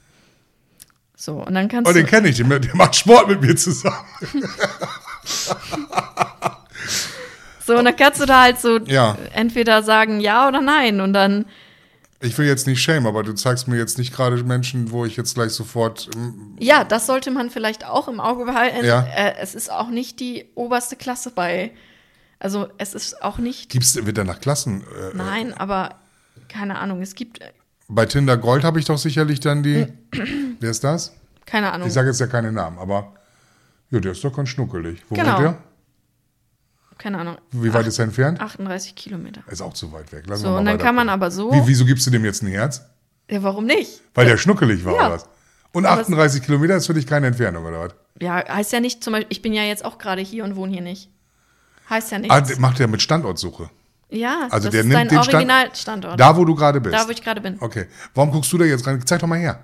So, und dann kannst Oh, den du. kenne ich, der macht Sport mit mir zusammen. So, und dann kannst du da halt so Ja. entweder sagen ja oder nein. Und dann. Ich will jetzt nicht shame, aber du zeigst mir jetzt nicht gerade Menschen, wo ich jetzt gleich sofort. ähm, Ja, das sollte man vielleicht auch im Auge behalten. Ja. Äh, es ist auch nicht die oberste Klasse bei. Also es ist auch nicht. Gibt's wird da nach Klassen? Äh, Nein, aber keine Ahnung. Es gibt äh, bei Tinder Gold habe ich doch sicherlich dann die. Wer ist das? keine Ahnung. Ich sage jetzt ja keine Namen, aber ja, der ist doch ganz schnuckelig. Wo Genau. wohnt der? Keine Ahnung. Wie weit ist er entfernt? 38 Kilometer. Ist auch zu weit weg. Lass So, und dann kann man aber so. Wie, wieso gibst du dem jetzt ein Herz? Ja, warum nicht? Weil der schnuckelig war Ja. oder was? Und Aber es- 38 Kilometer ist für dich keine Entfernung, oder was? Ja, heißt ja nicht zum Beispiel, ich bin ja jetzt auch gerade hier und wohne hier nicht. Heißt ja nichts. Ah, der macht der mit Standortsuche. ja, also das der ist nimmt dein den Stand- Originalstandort. Da, wo du gerade bist. Da, wo ich gerade bin. Okay. Warum guckst du da jetzt rein? Zeig doch mal her.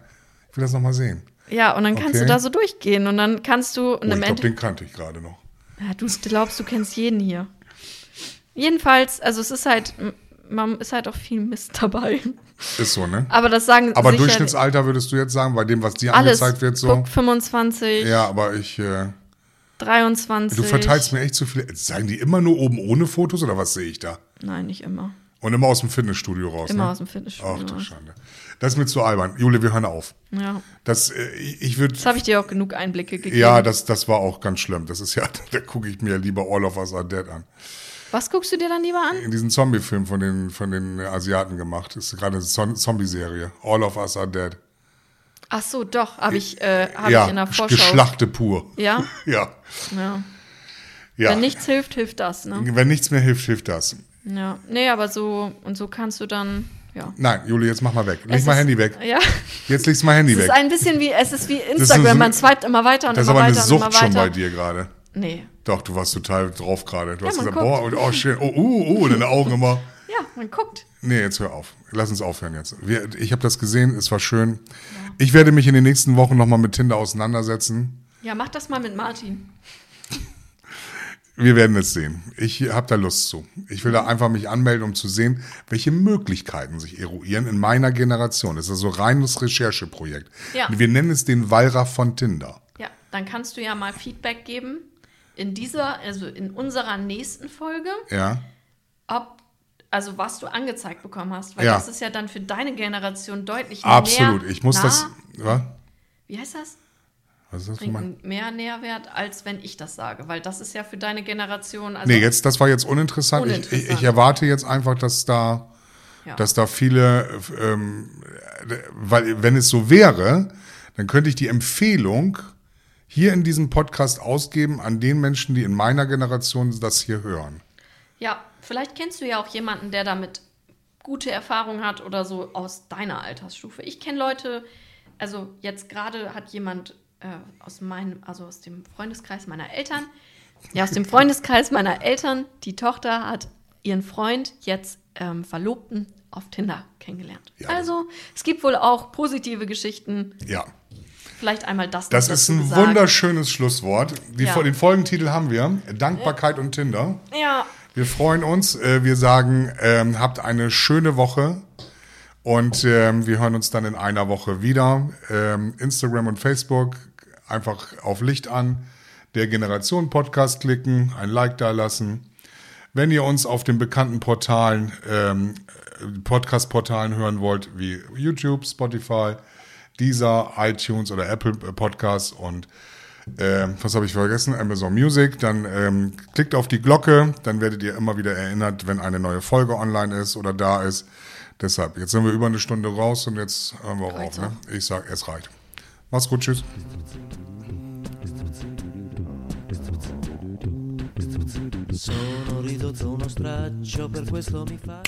Ich will das noch mal sehen. Ja, und dann kannst Okay. du da so durchgehen und dann kannst du. Und Oh, ich glaube, den kannte ich gerade noch. Ja, du glaubst, du kennst jeden hier. Jedenfalls, also es ist halt, man ist halt auch viel Mist dabei. Ist so, ne? Aber das sagen Aber sicher Durchschnittsalter würdest du jetzt sagen, bei dem, was dir alles. angezeigt wird, so. Guck, 25, Ja, aber ich. Äh, 23. du verteilst mir echt zu viele. Sagen die immer nur oben ohne Fotos oder was sehe ich da? Nein, nicht immer. Und immer aus dem Fitnessstudio raus. Immer ne? aus dem Fitnessstudio Ach du. Schande. Das ist mir zu albern. Jule, wir hören auf. Ja. Das, äh, ich. Das habe ich dir auch genug Einblicke gegeben. Ja, das, das war auch ganz schlimm. Das ist ja, da gucke ich mir lieber All of Us Are Dead an. Was guckst du dir dann lieber an? In diesen Zombie-Film von den, von den Asiaten gemacht. Das ist gerade eine Zom- Zombie-Serie. All of Us Are Dead. Ach so, doch, habe ich, äh, hab ja, ich in der Vorschau. Geschlachte pur. Ja? Ja. ja. ja. Wenn nichts hilft, hilft das, ne? Wenn nichts mehr hilft, hilft das. Ja. Nee, aber so, und so kannst du dann, ja. Nein, Juli, jetzt mach mal weg. Leg Es mal ist- Handy weg. Ja. Jetzt legst mal Handy Es ist weg. ein bisschen wie, es ist wie ist Instagram, eine- man swiped immer weiter und Das ist immer aber eine weiter immer Sucht schon bei weiter. dir gerade. Nee. Doch, du warst total drauf gerade. Du Ja, hast man gesagt, boah, guckt. und, oh, schön. Oh, uh, uh, deine Augen immer. Ja, man guckt. Nee, jetzt hör auf. Lass uns aufhören jetzt. Wir, ich habe das gesehen, es war schön. Ich werde mich in den nächsten Wochen nochmal mit Tinder auseinandersetzen. Ja, mach das mal mit Martin. Wir werden es sehen. Ich habe da Lust zu. Ich will da einfach mich anmelden, um zu sehen, welche Möglichkeiten sich eruieren in meiner Generation. Das ist also reines Rechercheprojekt. Ja. Wir nennen es den Wallraff von Tinder. Ja, dann kannst du ja mal Feedback geben in dieser, also in unserer nächsten Folge, Ja. ob, also was du angezeigt bekommen hast, weil Ja. das ist ja dann für deine Generation deutlich Absolut. mehr. Ich muss nah, das. Was? Wie heißt das? Was ist das einen mehr Nährwert, als wenn ich das sage, weil das ist ja für deine Generation. Also, Nee, jetzt, das war jetzt uninteressant. Ich, ich, Uninteressant. ich erwarte jetzt einfach, dass da, Ja. dass da viele, ähm, weil wenn es so wäre, dann könnte ich die Empfehlung hier in diesem Podcast ausgeben an den Menschen, die in meiner Generation das hier hören. Ja, vielleicht kennst du ja auch jemanden, der damit gute Erfahrungen hat oder so aus deiner Altersstufe. Ich kenne Leute, also jetzt gerade hat jemand äh, aus meinem, also aus dem Freundeskreis meiner Eltern, ja, aus dem Freundeskreis meiner Eltern, die Tochter hat ihren Freund jetzt ähm, Verlobten auf Tinder kennengelernt. Ja. Also, es gibt wohl auch positive Geschichten. Ja. Vielleicht einmal das. Das ist ein gesagt. wunderschönes Schlusswort. Die, Ja. Den Folgentitel haben wir. Dankbarkeit und Tinder. Ja, Wir freuen uns. Äh, Wir sagen, ähm, habt eine schöne Woche. Und ähm, wir hören uns dann in einer Woche wieder. Ähm, Instagram und Facebook einfach auf Licht an. Der Generation Podcast klicken, ein Like da lassen. Wenn ihr uns auf den bekannten Portalen, ähm, Podcast-Portalen hören wollt, wie YouTube, Spotify, Deezer, iTunes oder Apple Podcasts und ähm, was habe ich vergessen? Amazon Music. Dann ähm, klickt auf die Glocke, dann werdet ihr immer wieder erinnert, wenn eine neue Folge online ist oder da ist. Deshalb, jetzt sind wir über eine Stunde raus und jetzt hören wir auch auf. Ne? Ich sag, es reicht. Mach's gut, tschüss. Sono ridotto uno straccio, per questo mi fa...